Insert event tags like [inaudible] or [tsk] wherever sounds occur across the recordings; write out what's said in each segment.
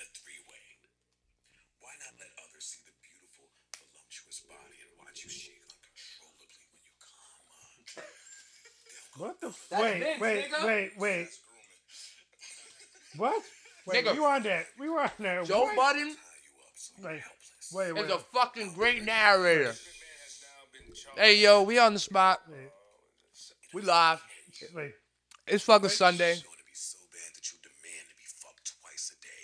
a three-way. Why not let others see the beautiful, voluptuous body and watch you shake uncontrollably when you come? Uh, What the? F- That's wait, Vince, wait, nigga. wait, wait. What? Wait, Nigga. rewind that. on that. Joe What? Budden tie you up so you're Wait, helpless. wait, wait. is a fucking great narrator. Man has now been charged Hey yo, we on the spot. Wait, We live. wait. It's fucking Sunday. Showing to be so bad that you demand to be fucked twice a day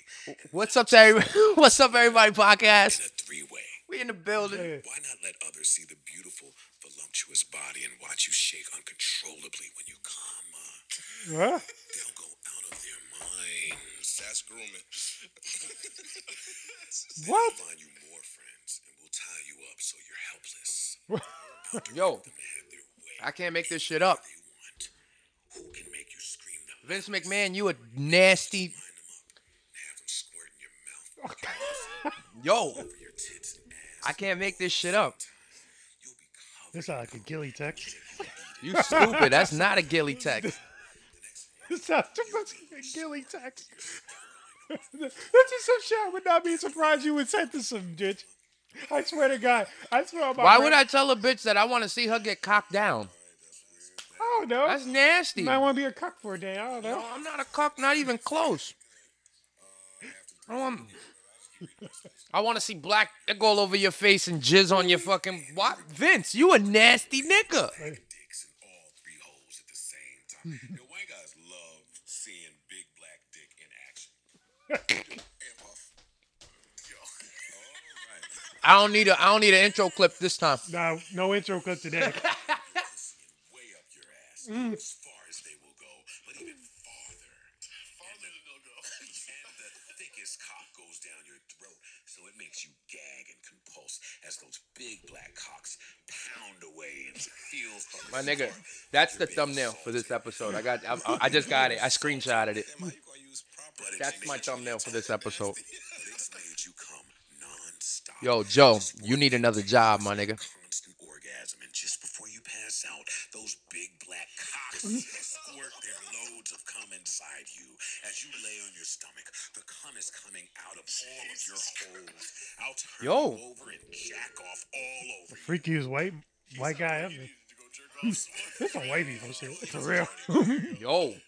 What's up to everybody? [laughs] What's up, everybody? Podcast. in a three-way. We in the building. Hey, Why not let others see the beautiful, voluptuous body and watch you shake uncontrollably when you come? Uh, Huh? they'll go out of their minds. That's grooming. [laughs] What? Find you more friends and we'll tie you up so you're helpless. [laughs] Yo, Them have their way I can't make this shit up. they want. Who can make you scream the Vince McMahon, you a nasty. line them up and have them squirt in your mouth [laughs] Yo, over your tits and ass? I can't make this shit up. You'll be covered. This sounds like a gilly text. You stupid. That's not a gilly text. [laughs] This sounds too much like a gilly text. this is some shit I would not be surprised you would send to some bitch. I swear to God. I swear on my Why breath. would I tell a bitch that I want to see her get cocked down? I don't know. That's nasty. You might want to be a cuck for a day. I don't know. No, I'm not a cock, not even close. I don't want. I want to see black dick all over your face and jizz on your fucking what? Vince, you a nasty nigga. dicks in all three holes at the same time. Yo, white guys love seeing big black dick in action. and puff. Yo. All right. I don't need a I don't need an intro clip this time. No, no intro clip today. [laughs] Pussy makes you gag and compulse as those big black cocks pound away and feels My nigga, that's the thumbnail for this episode. I got I, I just got it. I screenshotted it. That's my thumbnail for this episode. It's made you come non-stop. Yo, Joe, you need another job, my nigga. All of your holes. I'll turn Yo. you over and jack off all over you. Freakiest white white guy ever. [laughs] This some white people shit. [laughs] For real. [laughs] Yo, Then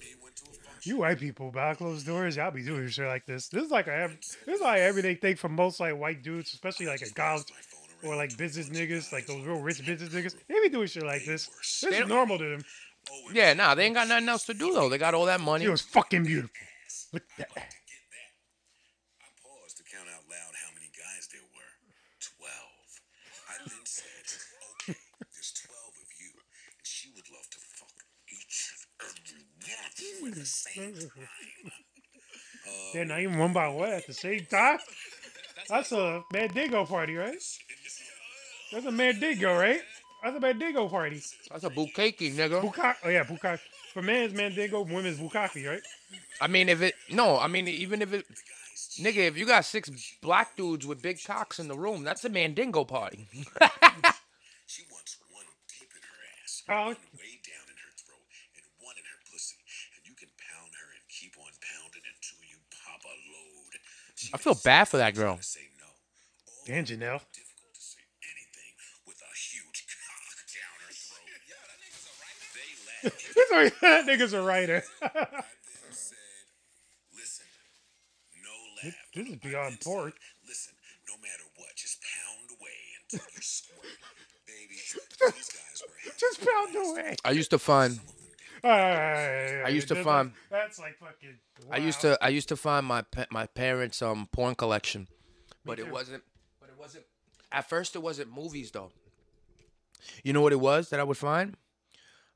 he went to a function. you white people behind closed doors, y'all be doing shit like this. This is like a ev- this is like everyday thing for most like white dudes, especially like a college or like business niggas, like those real rich business niggas. They be doing shit like this. This is normal to them. Oh, yeah, nah, they ain't got nothing else to do though. They got all that money. She was fucking beautiful. Look at that. I paused to count out loud how many guys there were. Twelve. I then said, okay, there's twelve of you, and she would love to fuck each and every one of you at the same [laughs] time. Oh, They're not even one by one at the same time. That's a Mandingo party, right? That's a Mandingo, right? That's a Mandingo party. That's a bukaki, nigga. Bukaki. Oh yeah, Bukaki. For men's Mandingo, women's Bukaki, right? I mean, if it no, I mean, even if it, nigga, if you got six black dudes with big cocks in the room, that's a mandingo party. [laughs] She wants one deep in her ass, Oh. one way down in her throat, and one in her pussy. And you can pound her and keep on pounding until you pop a load. She I feel bad for that girl. say no. Damn, Janel. difficult to say anything with a huge cock down her throat. Yeah, that nigga's a writer. They laughed. that nigga's a writer. I then said, listen, no laugh. this is beyond then pork. Listen, no matter what, just pound away until you squirt. Baby, these guys were. Just pound away. I used to find, I used to find- That's like fucking. I used to, I used to find my my parents' um porn collection, but it wasn't, but it wasn't. At first, it wasn't movies though. You know what it was that I would find?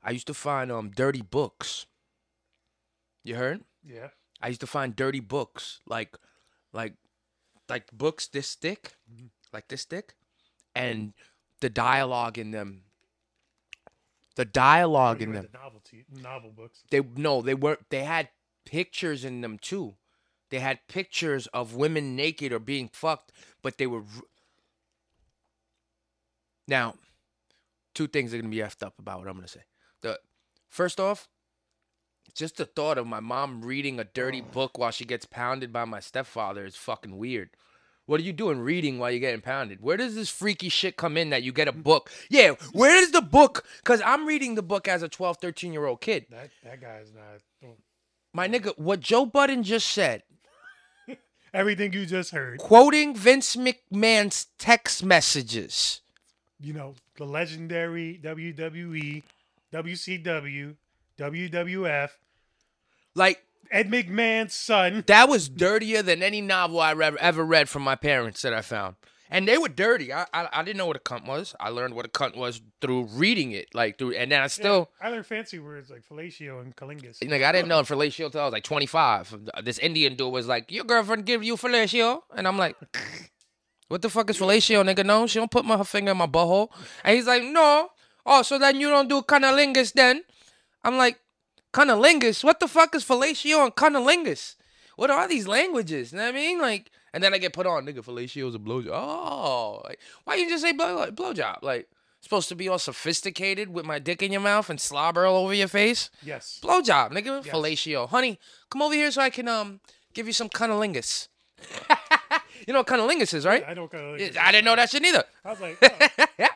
I used to find um dirty books. You heard? Yeah. I used to find dirty books, like, like, like books this thick, like this thick, and the dialogue in them. The dialogue in them. the novelty novel books. They no, they weren't. They had pictures in them too. They had pictures of women naked or being fucked, but they were. Now, two things are gonna be effed up about what I'm gonna say. The first off, Just the thought of my mom reading a dirty oh. book while she gets pounded by my stepfather is fucking weird. What are you doing reading while you're getting pounded? Where does this freaky shit come in that you get a book? Yeah, where is the book? Because I'm reading the book as a 12, 13 year old kid. That that guy's not. My nigga, what Joe Budden just said, [laughs] Everything you just heard. quoting Vince McMahon's text messages. You know the legendary WWE, WCW, WWF. Like, Ed McMahon's son. that was dirtier than any novel I read, ever read from my parents that I found. And they were dirty. I, I I didn't know what a cunt was. I learned what a cunt was through reading it, like through, and then I still, Yeah, I learned fancy words like fellatio and colingus. like, I didn't know fellatio till I was like 25. This Indian dude was like, "Your girlfriend give you fellatio," and I'm like, [laughs] "What the fuck is fellatio, nigga? No, she don't put my her finger in my butthole." And he's like, "No." Oh, so then you don't do cunnilingus then? I'm like, cunnilingus? What the fuck is fellatio and cunnilingus? What are these languages? You know what I mean? Like, and then I get put on, nigga, fellatio is a blowjob. Oh, like, why you just say blow, blowjob? Like, supposed to be all sophisticated with my dick in your mouth and slobber all over your face? Yes. Blowjob, nigga, Yes. fellatio. Honey, come over here so I can um give you some cunnilingus. [laughs] you know what cunnilingus is, right? I don't kind. I didn't know that shit neither. I was like, [laughs] oh,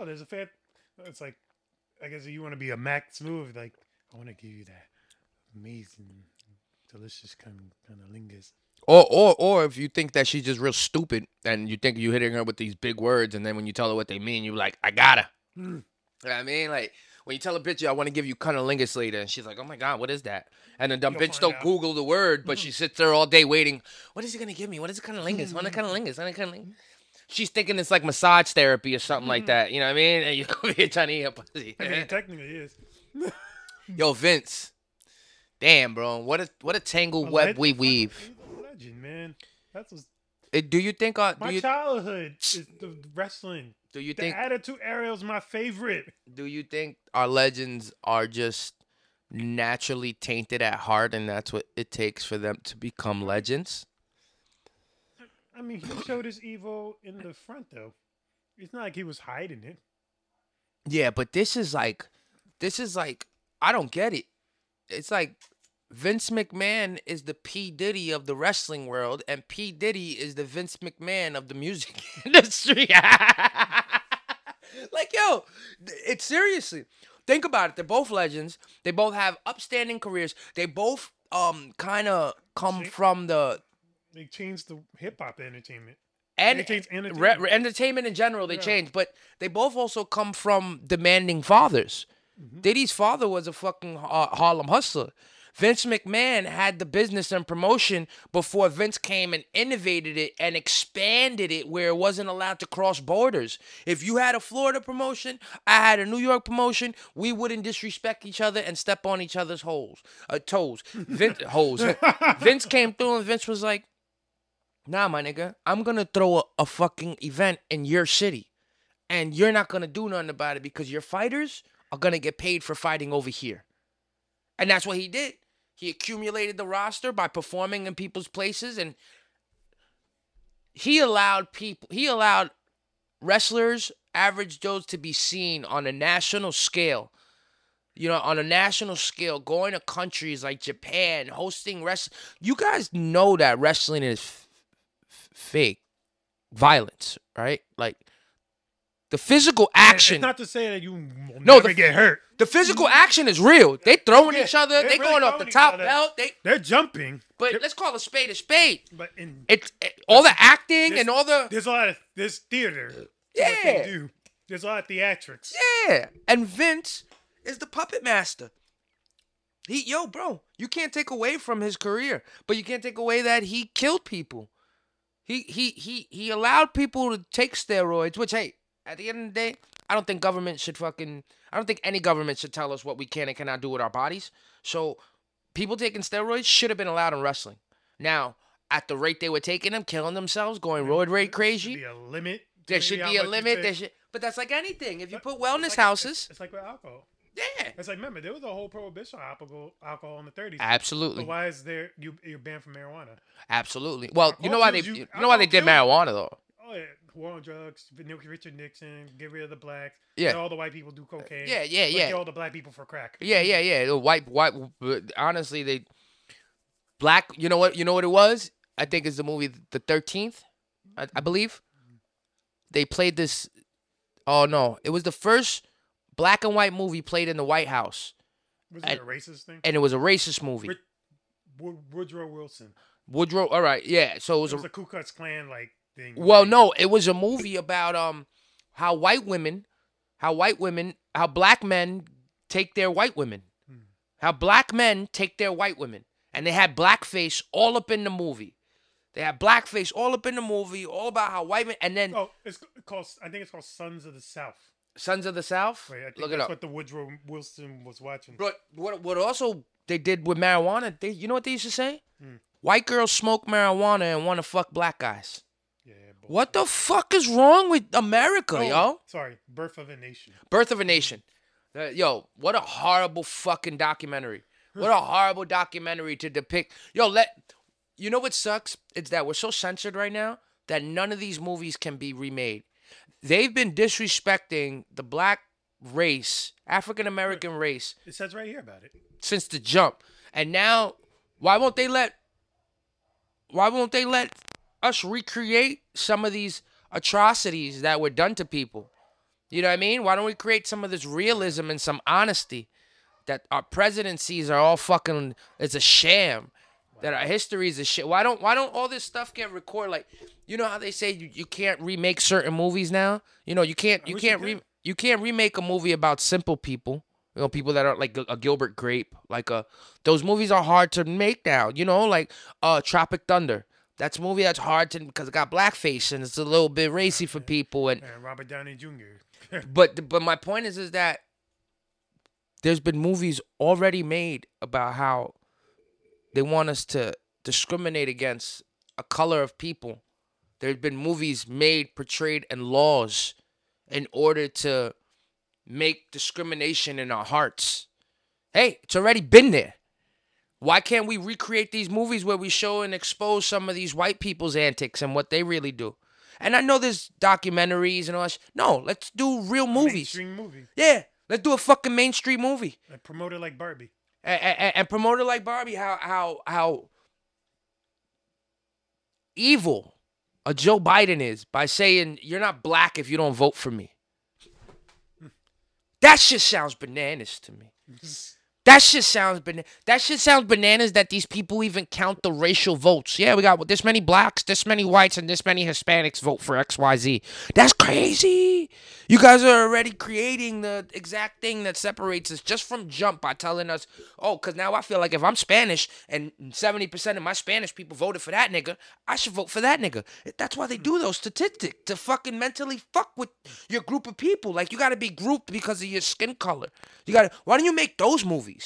oh, there's a fan. It's like, I guess you want to be a Mac smooth, like I want to give you that amazing, delicious kind kind of lingus. Or, or, or if you think that she's just real stupid and you think you're hitting her with these big words, and then when you tell her what they mean, you're like, I gotta. Hmm. You know what I mean? Like, when you tell a bitch, I want to give you cunnilingus later, and she's like, oh my God, what is that? And then dumb You'll bitch don't out. Google the word, but she hmm. sits there all day waiting. What is he gonna give me? What is cunnilingus? What is cunnilingus? Hmm. What is cunnilingus? She's thinking it's like massage therapy or something like that. You know what I mean? And you over [laughs] here trying to eat her pussy. I mean, it technically is. [laughs] Yo, Vince. Damn, bro. What a what a tangled A web we weave. legend, man. That's what's- Uh, Do you think? Uh, do my you childhood is the wrestling. do you The think? Attitude Era is my favorite. Do you think our legends are just naturally tainted at heart, and that's what it takes for them to become legends? I mean, he showed his evil in the front, though. It's not like he was hiding it. Yeah, but this is like, this is like, I don't get it. It's like Vince McMahon is the P Diddy of the wrestling world, and P Diddy is the Vince McMahon of the music [laughs] industry. [laughs] like, yo, it's seriously. Think about it. They're both legends. They both have upstanding careers. They both um kind of come See? from the They changed the hip hop entertainment. and They changed re- entertainment. re- entertainment in general they Yeah. changed but they both also come from demanding fathers Mm-hmm. diddy's father was a fucking uh, harlem hustler. Vince mcmahon had the business and promotion before vince came and innovated it and expanded it where it wasn't allowed to cross borders. If you had a florida promotion i had a new york promotion we wouldn't disrespect each other and step on each other's holes uh, toes. Vince [laughs] holes. Vince came through and vince was like Nah, my nigga, I'm gonna throw a, a fucking event in your city, and you're not gonna do nothing about it because your fighters are gonna get paid for fighting over here. And that's what he did. He accumulated the roster by performing in people's places, and he allowed people, he allowed wrestlers, average Joes, to be seen on a national scale. You know, on a national scale, going to countries like Japan, hosting wrestling. You guys know that wrestling is f- f- fake violence, right? Like the physical action. It's not to say that you will No, never the- get hurt. the physical action is real. They throwing Yeah, each other. they're really going off the top belt. They, They're jumping. but They're- let's call a spade a spade. but in It's it, all the acting and all the there's a lot of there's theater. Yeah. they do. There's a lot of theatrics. Yeah, and Vince is the puppet master. He, yo, bro, you can't take away from his career, but you can't take away that he killed people. He he he he allowed people to take steroids, which hey, at the end of the day, I don't think government should fucking I don't think any government should tell us what we can and cannot do with our bodies. So people taking steroids should have been allowed in wrestling. Now, at the rate they were taking them, killing themselves, going rate There crazy, should be a limit. there should be a limit. There should, but that's like anything. If you put it's wellness like- houses, It's like with alcohol. yeah, It's like remember there was a whole prohibition on alcohol alcohol in the 30s. absolutely. But why is there you you're banned from marijuana? Absolutely. Well, you know why they you, you- know why they did marijuana though. Oh yeah, war on drugs, Richard Nixon, get rid of the blacks. Yeah. all the white people do cocaine. Yeah, yeah, yeah. Kill all the black people for crack. Yeah, yeah, yeah. The white, white. Honestly, they black. You know what? You know what it was? I think it's the movie The Thirteenth. I, I believe they played this. Oh no! It was the first black and white movie played in the White House, Was it a racist thing? and it was a racist movie. Wood- Woodrow Wilson. Woodrow. All right, yeah. So it was It a a Ku Klux Klan like thing. Well, no, it was a movie about um how white women, how white women, how black men take their white women, how black men take their white women, and they had blackface all up in the movie. They had blackface all up in the movie, all about how white men, and then Oh, it's called. I think it's called Sons of the South. Sons of the South. Wait, I think Look it that's up. what the Woodrow Wilson was watching. But what what also they did with marijuana? They you know what they used to say? Hmm. White girls smoke marijuana and want to fuck black guys. What the fuck is wrong with America, Oh, yo? Sorry, Birth of a Nation. Birth of a Nation. Uh, yo, what a horrible fucking documentary. What a horrible documentary to depict. Yo, let you know what sucks? It's that we're so censored right now that none of these movies can be remade. They've been disrespecting the black race, African American race, It says right here about it. since the jump. And now, why won't they let? Why won't they let us recreate some of these atrocities that were done to people? You know what I mean? Why don't we create some of this realism and some honesty? That our presidencies are all fucking. It's a sham. That our history is a shit. Why don't Why don't all this stuff get recorded? Like, you know how they say you, you can't remake certain movies now. You know you can't you can't re you can't remake a movie about simple people. You know, people that are like a, a Gilbert Grape, like a those movies are hard to make now. You know, like uh Tropic Thunder. That's a movie that's hard to because it got blackface and it's a little bit racy for people. And And Robert Downey Jr. [laughs] but but my point is is that there's been movies already made about how they want us to discriminate against a color of people. There's been movies made, portrayed, and laws in order to make discrimination in our hearts. Hey, it's already been there. Why can't we recreate these movies where we show and expose some of these white people's antics and what they really do? And I know there's documentaries and all that. sh- No, let's do real movies. Mainstream movie. Yeah, let's do a fucking mainstream movie And promote it like Barbie. and, and, and promote it like Barbie. How how how evil a Joe Biden is by saying you're not black if you don't vote for me. Hmm. That shit sounds bananas to me. [laughs] That shit sounds ban- That shit sounds bananas that these people even count the racial votes. Yeah, we got this many blacks, this many whites, and this many Hispanics vote for X, Y, Z. That's crazy. You guys are already creating the exact thing that separates us just from jump by telling us, oh, because now I feel like if I'm Spanish and 70% of my Spanish people voted for that nigga, I should vote for that nigga. That's why they do those statistics to fucking mentally fuck with your group of people. Like you got to be grouped because of your skin color. You got to. Why don't you make those movies?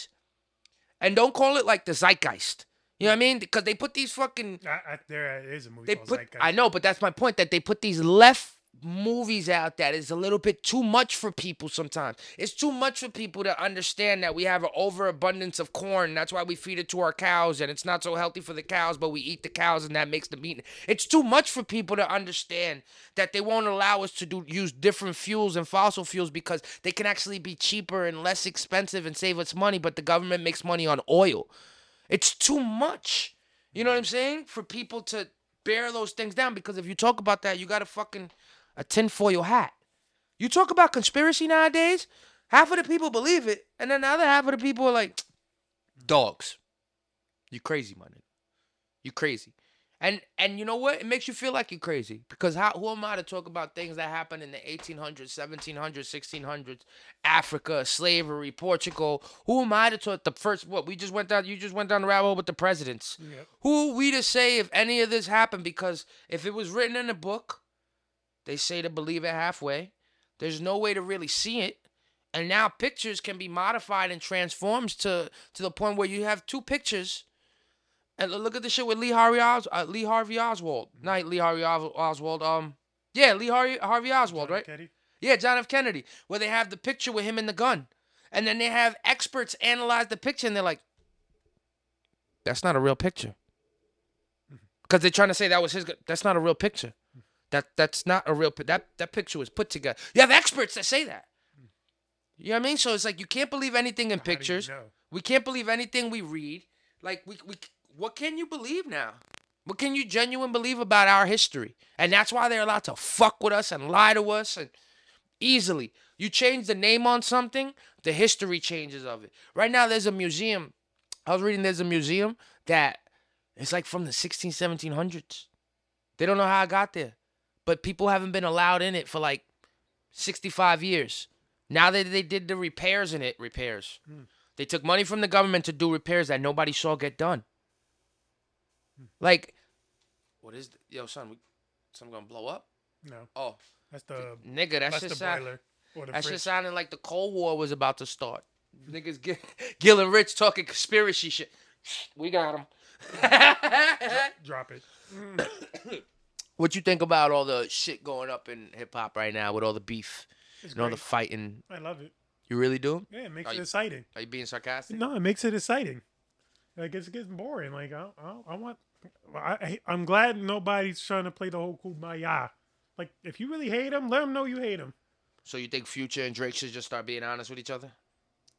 And don't call it like the zeitgeist. You know what I mean? Because they put these fucking I, I, there is a movie they called put Zeitgeist. I know, but that's my point that they put these left movies out that is a little bit too much for people sometimes. It's too much for people to understand that we have an overabundance of corn. That's why we feed it to our cows and it's not so healthy for the cows, but we eat the cows and that makes the meat. It's too much for people to understand that they won't allow us to do use different fuels and fossil fuels because they can actually be cheaper and less expensive and save us money, but the government makes money on oil. It's too much. You know what I'm saying? For people to bear those things down because if you talk about that, you got to fucking a tinfoil hat. You talk about conspiracy nowadays, half of the people believe it, and then the other half of the people are like, [tsk] dogs. You crazy, my nigga. You crazy. And and you know what? It makes you feel like you're crazy because how who am I to talk about things that happened in the 1800s, 1700s, 1600s, Africa, slavery, Portugal? Who am I to talk the first what we just went down you just went down the rabbit hole with the presidents. Who are we to say if any of this happened because if it was written in a book, they say to believe it halfway. There's no way to really see it. And now pictures can be modified and transformed to to the point where you have two pictures. And look at the shit with Lee Harvey Os- uh, Lee Harvey Oswald. Not Lee Harvey Os- Oswald. Um, yeah, Lee Harvey Harvey Oswald, John right? Kennedy. Yeah, John F. Kennedy, where they have the picture with him and the gun. And then they have experts analyze the picture and they're like, that's not a real picture. Because they're trying to say that was his gun. That's not a real picture. That that's not a real that that picture was put together. You have experts that say that. You know what I mean? So it's like you can't believe anything in How do you pictures. know? We can't believe anything we read. Like we we what can you believe now? What can you genuine believe about our history? And that's why they're allowed to fuck with us and lie to us and easily. You change the name on something, the history changes of it. Right now there's a museum. I was reading there's a museum that it's like from the 16 1700s. They don't know how I got there. But people haven't been allowed in it for like 65 years. Now that they did the repairs in it, repairs. Hmm. They took money from the government to do repairs that nobody saw get done. Hmm. Like, what is the, yo son? We, something gonna blow up? No, Oh, that's the nigga, that that's shit the sound, boiler or the that shit fridge. sounded like the Cold War was about to start. Niggas, Gil, [laughs] Gil and Rich talking conspiracy shit. We got them. Hmm. Drop it. What you think about all the shit going up in hip hop right now with all the beef It's and all the great. fighting? I love it. You really do? Yeah, it makes Are it you- exciting. Are you being sarcastic? No, it makes it exciting. Like it's getting boring. Like I, I, I want. I, I'm glad nobody's trying to play the whole kumbaya. Like if you really hate him, let them know you hate him. So you think Future and Drake should just start being honest with each other?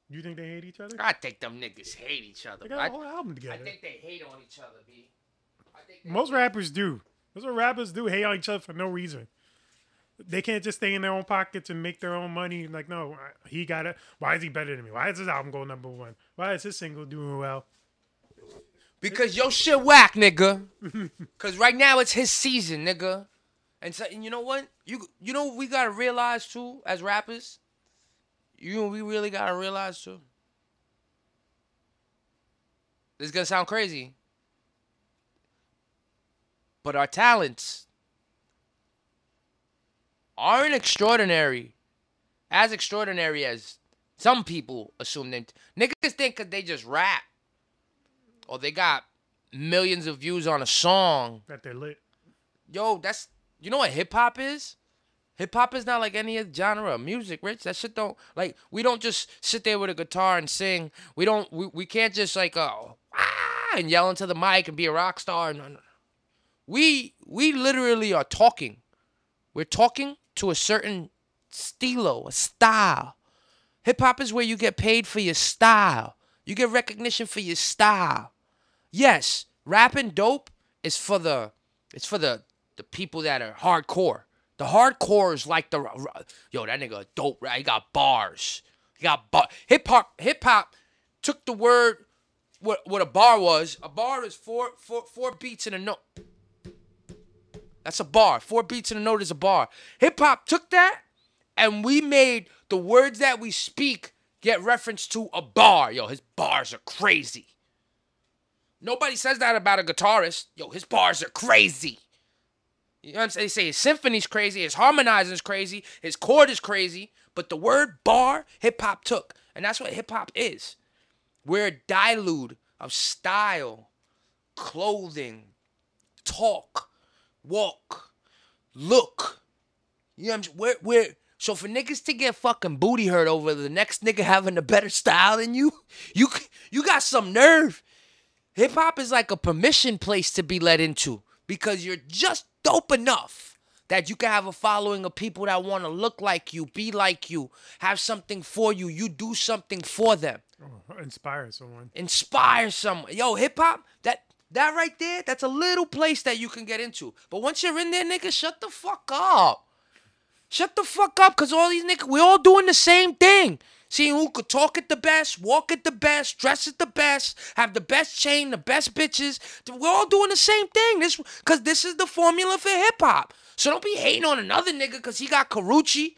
You think they hate each other? I think them niggas hate each other. They got a I, whole album I together. think they hate on each other, B. I think they Most rappers do. That's what rappers do. Hate on each other for no reason. They can't just stay in their own pockets and make their own money. Like, no, he got it. Why is he better than me? Why is his album going number one? Why is his single doing well? Because your shit whack, nigga. [laughs] Cause right now it's his season, nigga. And, so, and you know what? You you know we gotta realize too as rappers? You know we really gotta realize too? This is gonna sound crazy. But our talents aren't extraordinary. As extraordinary as some people assume them. Niggas think that they just rap or they got millions of views on a song. That they're lit. Yo, that's you know what hip hop is? Hip hop is not like any other genre of music, Rich. That shit don't like we don't just sit there with a guitar and sing. We don't we, we can't just like oh ah and yell into the mic and be a rock star. No. We we literally are talking. We're talking to a certain stilo, a style. Hip hop is where you get paid for your style. You get recognition for your style. Yes, rapping dope is for the it's for the the people that are hardcore. The hardcore is like the yo that nigga dope. Right? He got bars. He got bar. Hip hop. Hip hop took the word what what a bar was. A bar is four four four beats in a note. That's a bar. Four beats in a note is a bar. Hip hop took that and we made the words that we speak get reference to a bar. Yo, his bars are crazy. Nobody says that about a guitarist. Yo, his bars are crazy. You know what I'm saying? They say his symphony's crazy, his harmonizing's crazy, his chord is crazy, but the word bar, hip hop took. And that's what hip hop is. We're a dilute of style, clothing, talk, walk, look. You know what I'm saying? We're, we're, so for niggas to get fucking booty hurt over the next nigga having a better style than you, you you got some nerve. Hip hop is like a permission place to be let into because you're just dope enough that you can have a following of people that want to look like you, be like you, have something for you. You do something for them, Oh, inspire someone. inspire someone. Yo, hip hop, that that right there, that's a little place that you can get into. But once you're in there, nigga, shut the fuck up. Shut the fuck up, cause all these niggas, we all doing the same thing. Seeing who could talk it the best, walk it the best, dress it the best, have the best chain, the best bitches. We're all doing the same thing. This, cause this is the formula for hip hop. So don't be hating on another nigga, cause he got Karrueche.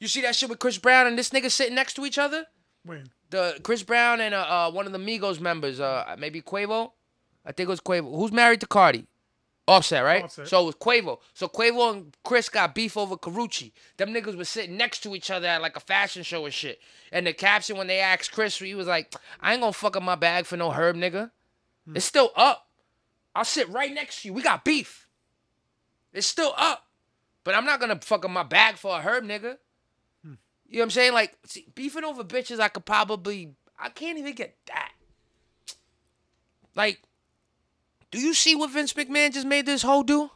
You see that shit with Chris Brown and this nigga sitting next to each other? When? The Chris Brown and uh, uh one of the Migos members, uh maybe Quavo. I think it was Quavo. Who's married to Cardi? Offset, right? Offset. So it was Quavo. So Quavo and Chris got beef over Karrueche. Them niggas were sitting next to each other at like a fashion show and shit. And the caption when they asked Chris, he was like, I ain't gonna fuck up my bag for no herb, nigga. Hmm. It's still up. I'll sit right next to you. We got beef. It's still up. But I'm not gonna fuck up my bag for a herb, nigga. Hmm. You know what I'm saying? Like, see, beefing over bitches, I could probably, I can't even get that. Like, do you see what Vince McMahon just made this hoe do?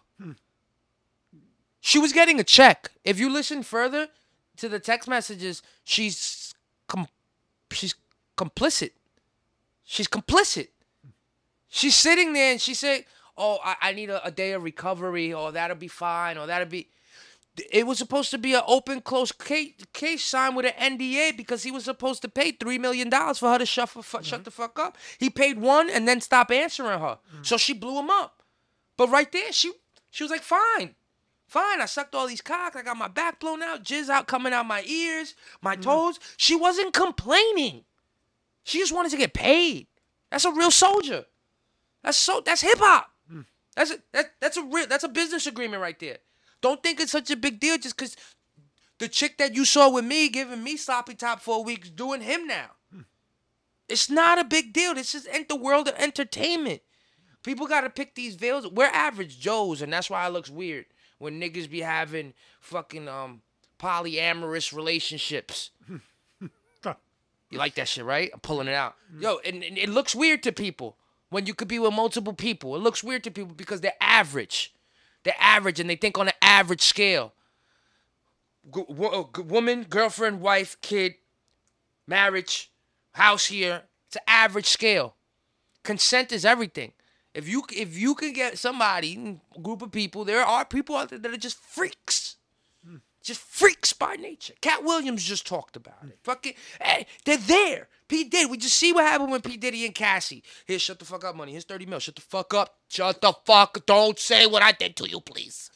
She was getting a check. If you listen further to the text messages, she's com- she's complicit. She's complicit. She's sitting there and she said, "Oh, I, I need a, a day of recovery, or that'll be fine, or that'll be." It was supposed to be an open close case, case signed with an NDA because he was supposed to pay three million dollars for her to shut, fu- shut mm-hmm. the fuck up. He paid one and then stopped answering her, mm-hmm. so she blew him up. But right there, she she was like, "Fine, fine. I sucked all these cocks. I got my back blown out, jizz out coming out my ears, my mm-hmm. toes." She wasn't complaining. She just wanted to get paid. That's a real soldier. That's so. That's hip hop. Mm. That's a, that, That's a real. That's a business agreement right there. Don't think it's such a big deal just because the chick that you saw with me giving me sloppy top for a week doing him now. It's not a big deal. This is ent- the world of entertainment. People got to pick these veils. We're average Joes, and that's why it looks weird when niggas be having fucking um polyamorous relationships. [laughs] You like that shit, right? I'm pulling it out. Yo, and, and it looks weird to people when you could be with multiple people. It looks weird to people because they're average. They're average and they think on an average scale. G- wo- uh, g- woman, girlfriend, wife, kid, marriage, house here. It's an average scale. Consent is everything. If you if you can get somebody, group of people, there are people out there that are just freaks just freaks by nature. Katt Williams just talked about it. Fucking, hey, they're there. P Diddy, we just see what happened when P Diddy and Cassie. Here, shut the fuck up, money. Here's thirty mil. Shut the fuck up. Shut the fuck. Don't say what I did to you, please.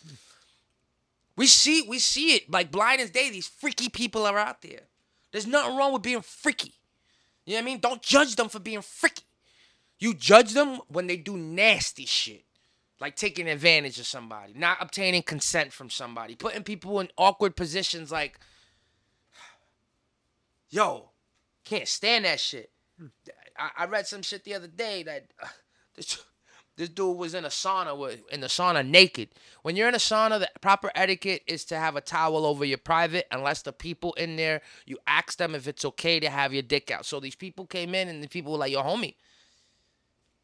We see, we see it like blind as day. These freaky people are out there. There's nothing wrong with being freaky. You know what I mean? Don't judge them for being freaky. You judge them when they do nasty shit like taking advantage of somebody, not obtaining consent from somebody, putting people in awkward positions like, [sighs] yo, can't stand that shit. I, I read some shit the other day that uh, [sighs] this, [sighs] this dude was in a sauna with, in the sauna naked. When you're in a sauna, the proper etiquette is to have a towel over your private, unless the people in there, you ask them if it's okay to have your dick out. So these people came in and the people were like, yo, homie,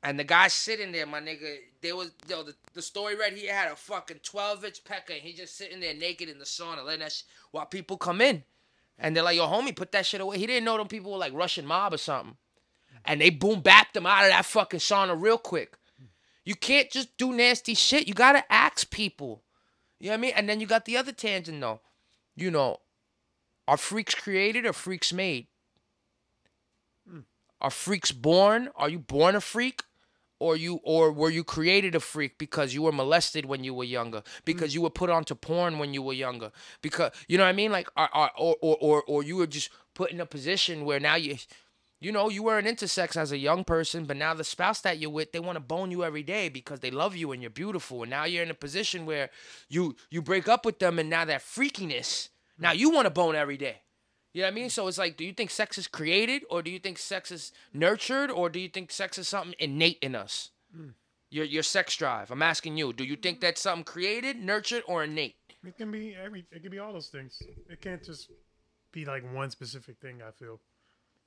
and the guy sitting there, my nigga, there was yo the, the story read he had a fucking twelve inch pecker and he just sitting there naked in the sauna, letting that sh- while people come in, and they're like, "Yo, homie, put that shit away." He didn't know them people were like Russian mob or something, and they boom bapped him out of that fucking sauna real quick. You can't just do nasty shit. You gotta ask people. You know what I mean? And then you got the other tangent though. You know, are freaks created or freaks made? Hmm. Are freaks born? Are you born a freak? Or you or were you created a freak because you were molested when you were younger? Mm-hmm. Because you were put onto porn when you were younger? Because you know what I mean? Like are, or, or or or you were just put in a position where now you you know, you were an intersex as a young person, but now the spouse that you're with, they want to bone you every day because they love you and you're beautiful. And now you're in a position where you you break up with them and now that freakiness, mm-hmm. now you want to bone every day. You know what I mean? So it's like, do you think sex is created, or do you think sex is nurtured, or do you think sex is something innate in us? Hmm. Your your sex drive. I'm asking you. Do you think hmm. that's something created, nurtured, or innate? It can be every. It can be all those things. It can't just be like one specific thing. I feel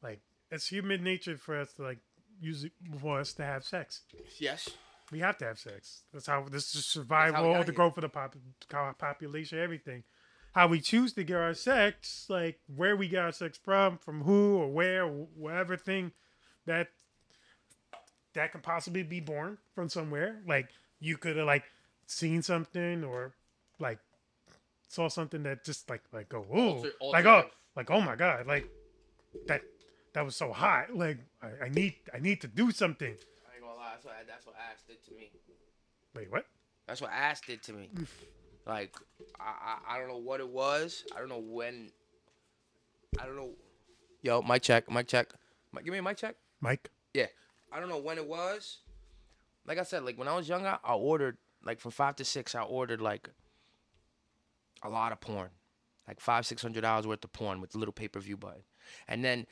like it's human nature for us to like use it for us to have sex. Yes. We have to have sex. That's how this is survival, the here. growth of the pop, population, everything. How we choose to get our sex, like where we get our sex from, from who or where, wh- whatever thing that that can possibly be born from somewhere. Like you could have like seen something or like saw something that just like like go oh Alter- like alter oh like oh my god like that that was so hot like I, I need I need to do something. I ain't gonna lie. That's what that's what Ash did to me. Wait, what? That's what Ash did to me. Like I, I I don't know what it was. I don't know when. I don't know. Yo, mic check, mic check. Mic, give me a mic check. Mike? Yeah. I don't know when it was. Like I said, like when I was younger, I ordered like from five to six. I ordered like a lot of porn, like five six hundred dollars worth of porn with the little pay per view button. And then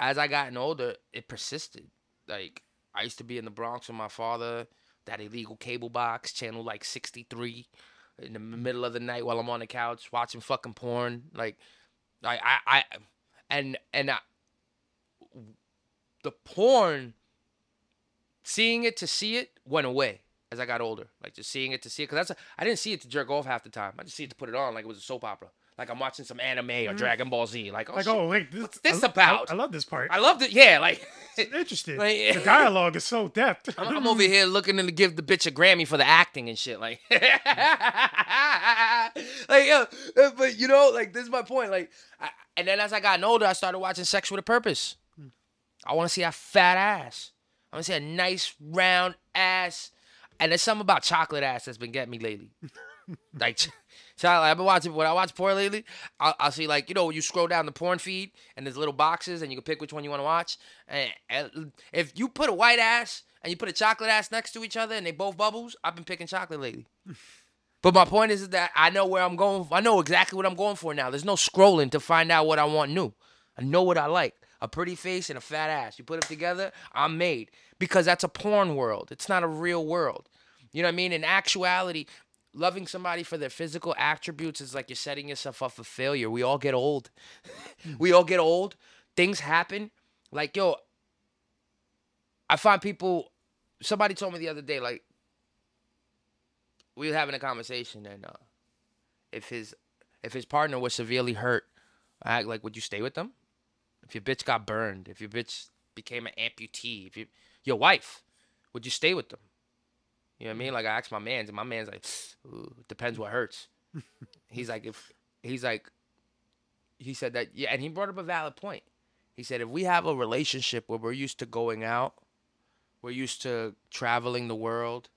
as I gotten older, it persisted. Like I used to be in the Bronx with my father, that illegal cable box channel like sixty three, in the middle of the night while I'm on the couch watching fucking porn. Like I I, I and and I, the porn seeing it to see it went away as I got older. Like just seeing it to see it, cause that's a, I didn't see it to jerk off half the time. I just see it to put it on like it was a soap opera. Like I'm watching some anime or mm-hmm. Dragon Ball Z. Like oh, Like, oh, shit. oh wait, this, What's this I, about? I, I love this part. I loved it. Yeah, like Interesting. [laughs] Like- the dialogue is so depth. I'm, I'm over here looking to give the bitch a Grammy for the acting and shit. Like, [laughs] like, yo, but you know, like, this is my point. Like, I, and then as I got older, I started watching Sex with a Purpose. Hmm. I want to see that fat ass. I want to see a nice round ass. And there's something about chocolate ass that's been getting me lately. [laughs] like, chocolate. I've been watching when I watch porn lately. I'll, I'll see like you know you scroll down the porn feed and there's little boxes and you can pick which one you want to watch. And, and if you put a white ass and you put a chocolate ass next to each other and they both bubbles, I've been picking chocolate lately. [laughs] But my point is, is that I know where I'm going. I know exactly what I'm going for now. There's no scrolling to find out what I want new. I know what I like. A pretty face and a fat ass. You put them together, I'm made. Because that's a porn world. It's not a real world. You know what I mean? In actuality, loving somebody for their physical attributes is like you're setting yourself up for failure. We all get old. [laughs] we all get old. Things happen. Like, yo, I find people somebody told me the other day, like, we were having a conversation and uh if his if his partner was severely hurt, I act like would you stay with them? If your bitch got burned, if your bitch became an amputee, if you your wife, would you stay with them? You know what I mean? Like I asked my man's and my man's like, Ooh, depends what hurts. [laughs] he's like if he's like he said that yeah, and he brought up a valid point. He said if we have a relationship where we're used to going out, we're used to traveling the world,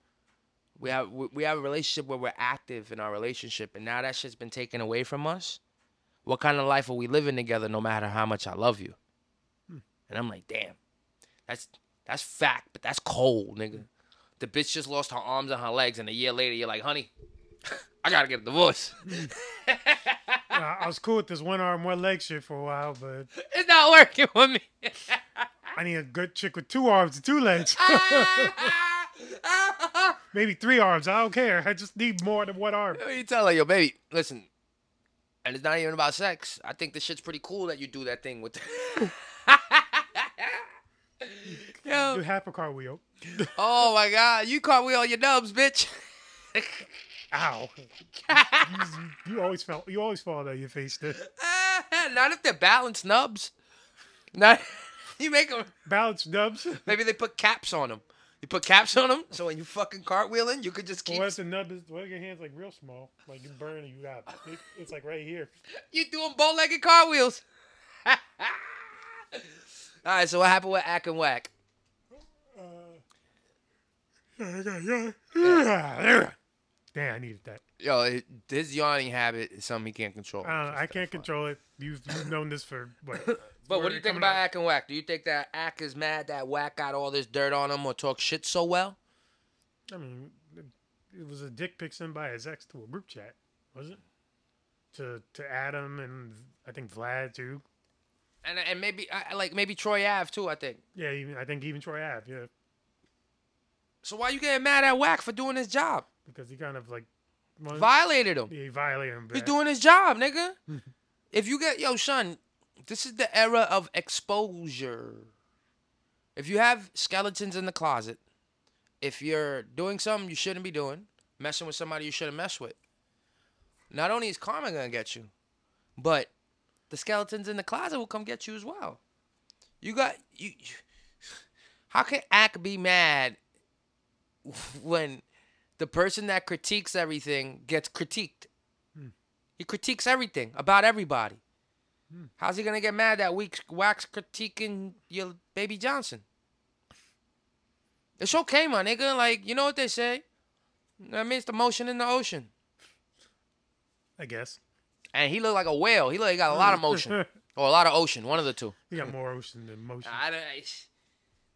we have we we have a relationship where we're active in our relationship, and now that shit's been taken away from us. What kind of life are we living together? No matter how much I love you, hmm. and I'm like, damn, that's that's fact, but that's cold, nigga. The bitch just lost her arms and her legs, and a year later, you're like, honey, [laughs] I gotta get a divorce. [laughs] I was cool with this one arm, one leg shit for a while, but [laughs] it's not working for me. I need a good chick with two arms and two legs. Maybe three arms. I don't care. I just need more than one arm. You tell her, yo, baby, listen. And it's not even about sex. I think this shit's pretty cool that you do that thing with. Do yo, half a cartwheel. [laughs] oh my God, you cartwheel your nubs, bitch. [laughs] Ow. you, [laughs] you always fell. You always fall on your face. Then. not if they're balanced nubs. Not you make them. Balance nubs. Maybe they put caps on them. You put caps on them, so when you fucking cartwheeling, you could just keep. What if the nub is? What if your hands like real small? Like you burn and you got it, it's like right here. You doing bow-legged cartwheels. All right, so what happened with Ak and Wack? Damn, I needed that. Yo, it- this yawning habit is something he can't control. I, don't know, I can't fun. control it. You've, you've known this for what? [laughs] But what Where do you it think about out? Ak and Wack? Do you think that Ak is mad that Wack got all this dirt on him or talk shit so well? I mean, it, it was a dick pic sent by his ex to a group chat, was it? To to Adam and I think Vlad too. And and maybe I- I like maybe Troy Ave too. I think. Yeah, even I think even Troy Ave, yeah, So why you getting mad at Wack for doing his job? because he kind of like well, Violated him. he violated him. He's doing his job, nigga. [laughs] if you get yo son, this is the era of exposure. If you have skeletons in the closet, if you're doing something you shouldn't be doing, messing with somebody you shouldn't mess with, not only is karma gonna get you, but the skeletons in the closet will come get you as well. You got you. you- [sighs] How can Ak be mad when the person that critiques everything gets critiqued? Hmm. He critiques everything about everybody. Hmm. How's he gonna get mad that week's wax critiquing your baby Johnson? It's okay, my nigga. Like you know what they say. I mean, it's the motion in the ocean. I guess And he looked like a whale. He look he got a lot of motion [laughs] or a lot of ocean. One of the two. he got more ocean than motion. I, I,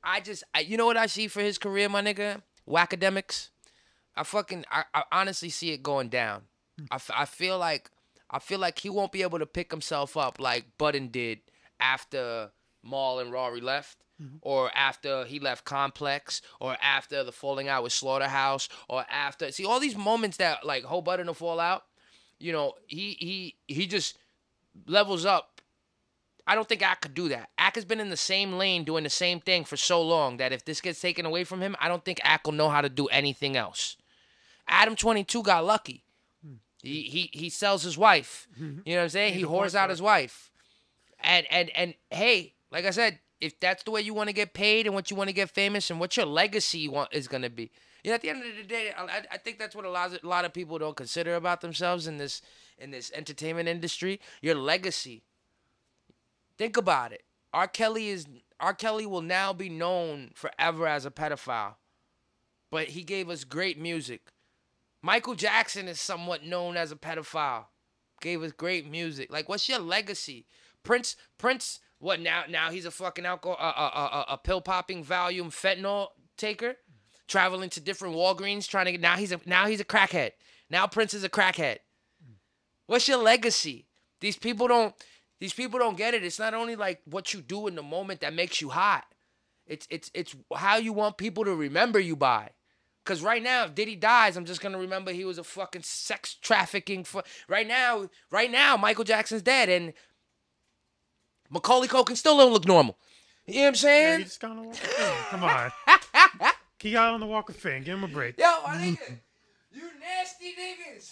I just, I, you know what I see for his career, my nigga? Whackademics. I fucking, I, I honestly see it going down. I, f- I feel like, I feel like he won't be able to pick himself up like Budden did after Mal and Rory left. Mm-hmm. Or after he left Complex, or after the falling out with Slaughterhouse, or after see all these moments that like whole Budden will fall out, you know, he he he just levels up I don't think Ak could do that. Ak has been in the same lane doing the same thing for so long that if this gets taken away from him, I don't think Ak will know how to do anything else. Adam 22 got lucky. He he he sells his wife. You know what I'm saying? He whores out his wife. And and and hey, like I said, if that's the way you want to get paid and what you want to get famous and what your legacy want is gonna be. You know, at the end of the day, I, I- I think that's what a lot, of, a lot of people don't consider about themselves in this in this entertainment industry. Your legacy. Think about it. R. Kelly is R. Kelly will now be known forever as a pedophile, but he gave us great music. Michael Jackson is somewhat known as a pedophile. Gave us great music. Like, what's your legacy? Prince, Prince, what now? Now he's a fucking alcohol, uh, uh, a pill popping volume fentanyl taker, traveling to different Walgreens trying to get. Now he's a now he's a crackhead. Now Prince is a crackhead. What's your legacy? These people don't. These people don't get it. It's not only like what you do in the moment that makes you hot. It's it's it's how you want people to remember you by. Cause right now, if Diddy dies, I'm just gonna remember he was a fucking sex trafficking. Fu- right now, right now, Michael Jackson's dead, and Macaulay Culkin still don't look normal. You know what I'm Yeah, saying? he just got on the Walk of Come on. [laughs] he got on the Walk of Fame. Give him a break. Yo, my nigga, [laughs] you nasty niggas.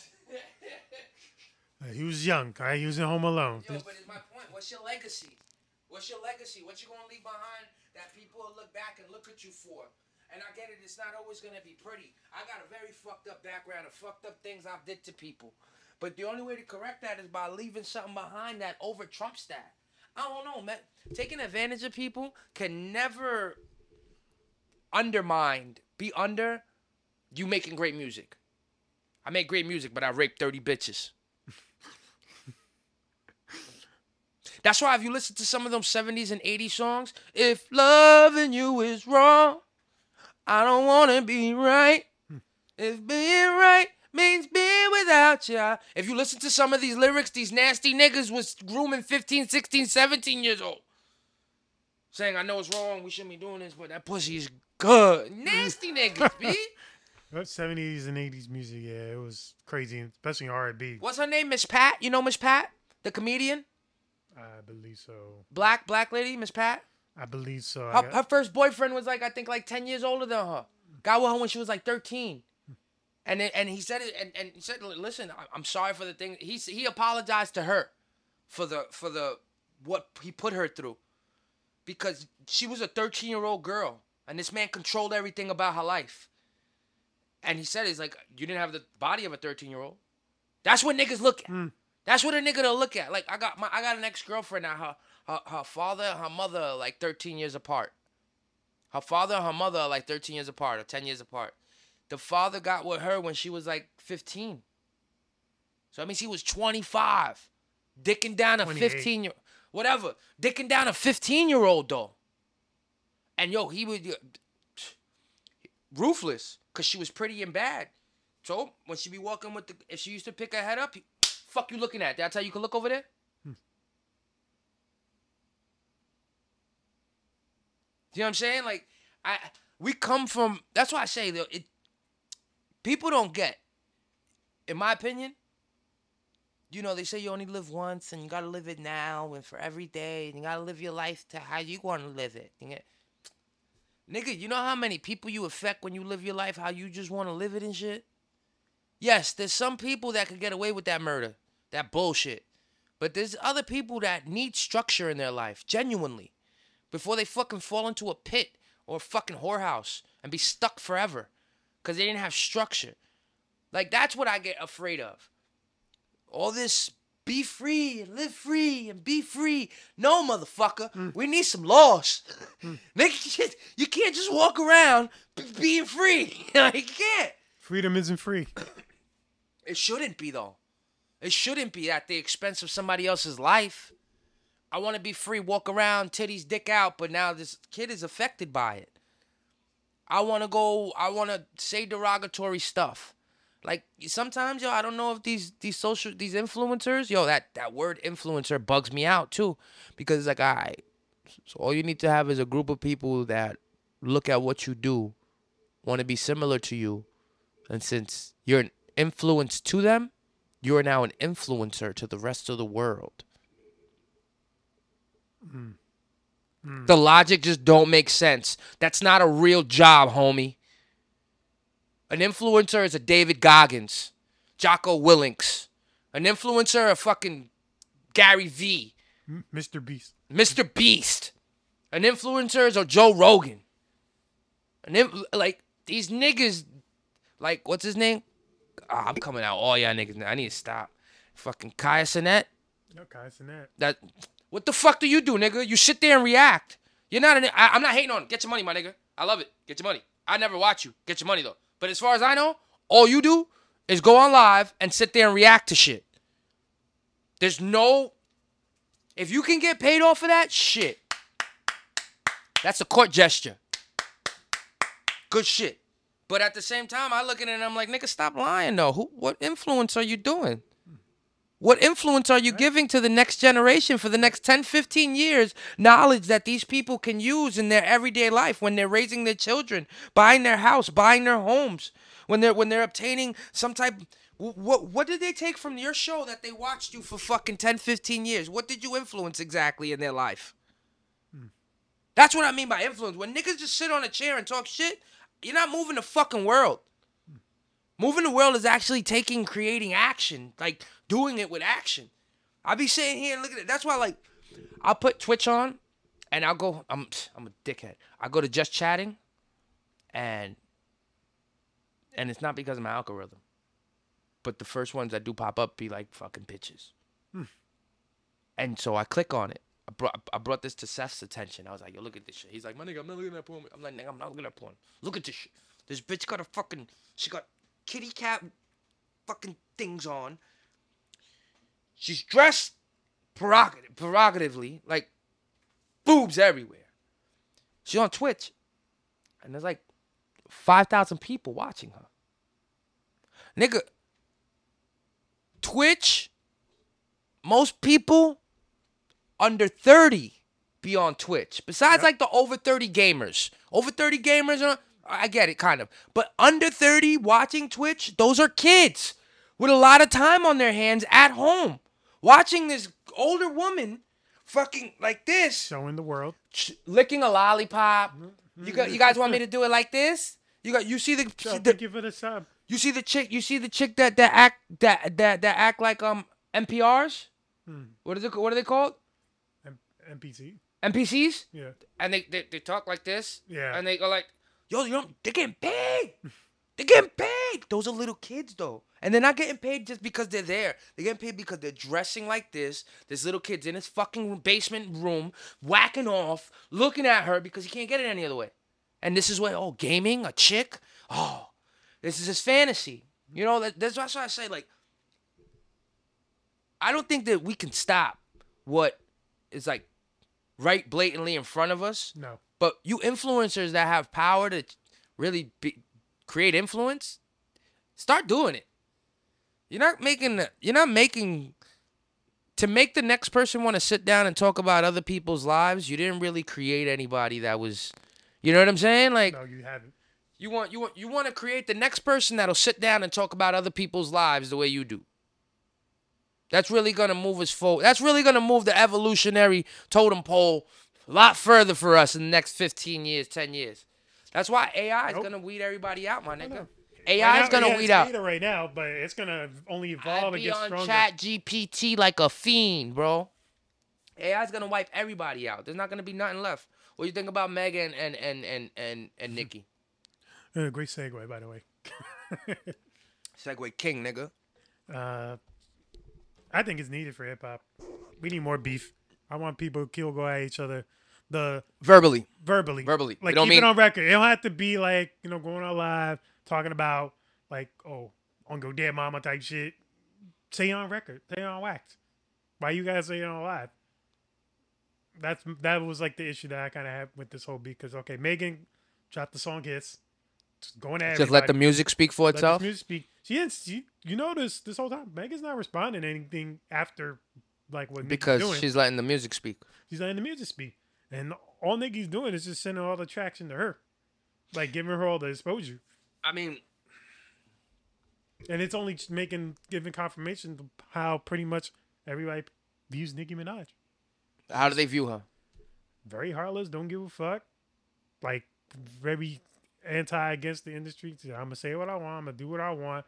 Uh, He was young. right? He was in Home Alone. Yo, but it's my point. What's your legacy? What's your legacy? What you gonna leave behind that people will look back and look at you for? And I get it. It's not always gonna be pretty. I got a very fucked up background of fucked up things I've did to people. But the only way to correct that is by leaving something behind that over trumps that. I don't know, man. Taking advantage of people can never undermine, be under you making great music. I make great music, but I rape 30 bitches. That's why if you listen to some of them 70s and 80s songs, if loving you is wrong, I don't want to be right. Hmm. If being right means being without ya. If you listen to some of these lyrics, these nasty niggas was grooming 15, 16, 17 years old. Saying, I know it's wrong, we shouldn't be doing this, but that pussy is good. [laughs] Nasty niggas, B. 70s and 80s music, yeah, it was crazy, especially R&B. What's her name? Miss Pat? You know Miss Pat? The comedian? I believe so. Black, black lady, Miss Pat? I believe so. Her, got- her first boyfriend was like I think like ten years older than her. Got with her when she was like thirteen, and then, and he said it and, and he said, "Listen, I'm sorry for the thing." He he apologized to her for the for the what he put her through because she was a 13 year old girl and this man controlled everything about her life. And he said, "He's like you didn't have the body of a 13 year old." That's what niggas look at. Hmm. That's what a nigga to look at. Like I got my I got an ex girlfriend now. Her, her her father and her mother are like 13 years apart. Her father and her mother are like 13 years apart or 10 years apart. The father got with her when she was like 15. So that means he was 25. Dicking down a 15 year whatever. Dicking down a 15 year old though. And yo, he was ruthless because she was pretty and bad. So when she be walking with the, if she used to pick her head up, fuck you looking at? That's how you can look over there. Hmm. You know what I'm saying? Like, I we come from. That's why I say that it. People don't get, in my opinion. You know, they say you only live once, and you gotta live it now and for every day. And you gotta live your life to how you want to live it. Nigga, you know how many people you affect when you live your life, how you just want to live it and shit? Yes, there's some people that could get away with that murder, that bullshit. But there's other people that need structure in their life, genuinely, before they fucking fall into a pit or a fucking whorehouse and be stuck forever because they didn't have structure. Like, that's what I get afraid of. All this be free and live free and be free. No, motherfucker. Mm. We need some laws. Nigga, [laughs] you can't just walk around being free. [laughs] you can't. Freedom isn't free. It shouldn't be though. It shouldn't be at the expense of somebody else's life. I want to be free, walk around, titties, dick out, but now this kid is affected by it. I want to go. I want to say derogatory stuff. Like sometimes, yo, I don't know if these these social these influencers, yo, that that word influencer bugs me out too, because it's like, all right, so all you need to have is a group of people that look at what you do, want to be similar to you, and since you're an influence to them, you are now an influencer to the rest of the world. Hmm. The logic just don't make sense. That's not a real job, homie. An influencer is a David Goggins, Jocko Willinks. An influencer, a fucking Gary V, Mr. Beast. Mr. Beast. An influencer is a Joe Rogan. An inf- like these niggas, like what's his name? Ah, I'm coming out all y'all niggas. now. I need to stop. Fucking Kai Cenat. Okay, it's in that. What the fuck do you do, nigga? You sit there and react. You're not an. I, I'm not hating on. it. Get your money, my nigga. I love it. Get your money. I never watch you. Get your money though. But as far as I know, all you do is go on live and sit there and react to shit. There's no. If you can get paid off of that, shit. That's a court gesture. Good shit. But at the same time, I look at it and I'm like, nigga, stop lying though. Who? What influence are you doing? What influence are you giving to the next generation for the next 10, 15 years? Knowledge that these people can use in their everyday life when they're raising their children, buying their house, buying their homes, when they're when they're obtaining some type what what did they take from your show that they watched you for fucking 10, 15 years? What did you influence exactly in their life? Hmm. That's what I mean by influence. When niggas just sit on a chair and talk shit, you're not moving the fucking world. Moving the world is actually taking, creating action, like doing it with action. I'll be sitting here and looking at it. That's why, like, I'll put Twitch on, and I'll go. I'm, I'm a dickhead. I go to just chatting, and, and it's not because of my algorithm, but the first ones that do pop up be like fucking bitches. Hmm. And so I click on it. I brought, I brought this to Seth's attention. I was like, yo, look at this shit. He's like, my nigga, I'm not looking at porn. I'm like, nigga, I'm not looking at porn. Look at this shit. This bitch got a fucking, she got kitty cat fucking things on. She's dressed prerogative, prerogatively, like boobs everywhere. She's on Twitch. And there's like 5,000 people watching her. Nigga, Twitch, most people under 30 be on Twitch. Besides, like the over 30 gamers. Over 30 gamers, are, I get it, kind of. But under 30 watching Twitch, those are kids with a lot of time on their hands at home. Watching this older woman fucking like this, Showing the world. ch- licking a lollipop. Mm-hmm. You got, you guys want me to do it like this? You got, you see the, So the thank you for the sub. you see the chick. You see the chick that that act that that that act like um NPRs. Hmm. What is it? What are they called? NPC. NPCs. Yeah. And they, they they talk like this. Yeah. And they go like, yo, you know, they're getting paid. [laughs] They're getting paid. Those are little kids though, and they're not getting paid just because they're there. They're getting paid because they're dressing like this. This little kid's in his fucking basement room, whacking off, looking at her because he can't get it any other way. And this is what oh gaming a chick. Oh, this is his fantasy. You know that, that's why I say like. I don't think that we can stop what is like right blatantly in front of us. No. But you influencers that have power to really be, create influence, start doing it. You're not making you're not making to make the next person want to sit down and talk about other people's lives. You didn't really create anybody that was, you know what I'm saying? Like No, you haven't. you want you want you want to create the next person that'll sit down and talk about other people's lives the way you do. That's really gonna move us forward. That's really gonna move the evolutionary totem pole a lot further for us in the next 15 years, 10 years. That's why AI is Nope. gonna weed everybody out, my nigga. AI Right is gonna yeah, weed out. right now, but it's gonna only evolve and get stronger. I and be get on stronger. Chat GPT like a fiend, bro. AI is gonna wipe everybody out. There's not gonna be nothing left. What do you think about Megan and and and and and [laughs] Nicki? Uh, great segue, by the way. [laughs] Segue King, nigga. Uh, I think it's needed for hip hop. We need more beef. I want people to kill, go at each other. The Verbally. verbally, Verbally. Like don't keep mean- it on record. It don't have to be like you know going on live talking about like oh on go dead mama type shit. Say it on record. Say it on wax. Why you guys say it on live? That's that was like the issue that I kind of had with this whole beat because okay, Megan dropped the song hits, going at Just let the music speak for Let this itself. music speak. She didn't. She, you notice this whole time Megan's not responding to anything after like what Nicki's Because doing. she's letting the music speak. She's letting the music speak, and all Nicki's doing is just sending all the traction to her, like giving her all the exposure, I mean, and it's only just making giving confirmation of how pretty much everybody views Nicki Minaj. how do they view her? very heartless. Don't give a fuck. Like very anti against the industry. I'm gonna say what I want. I'm gonna do what I want.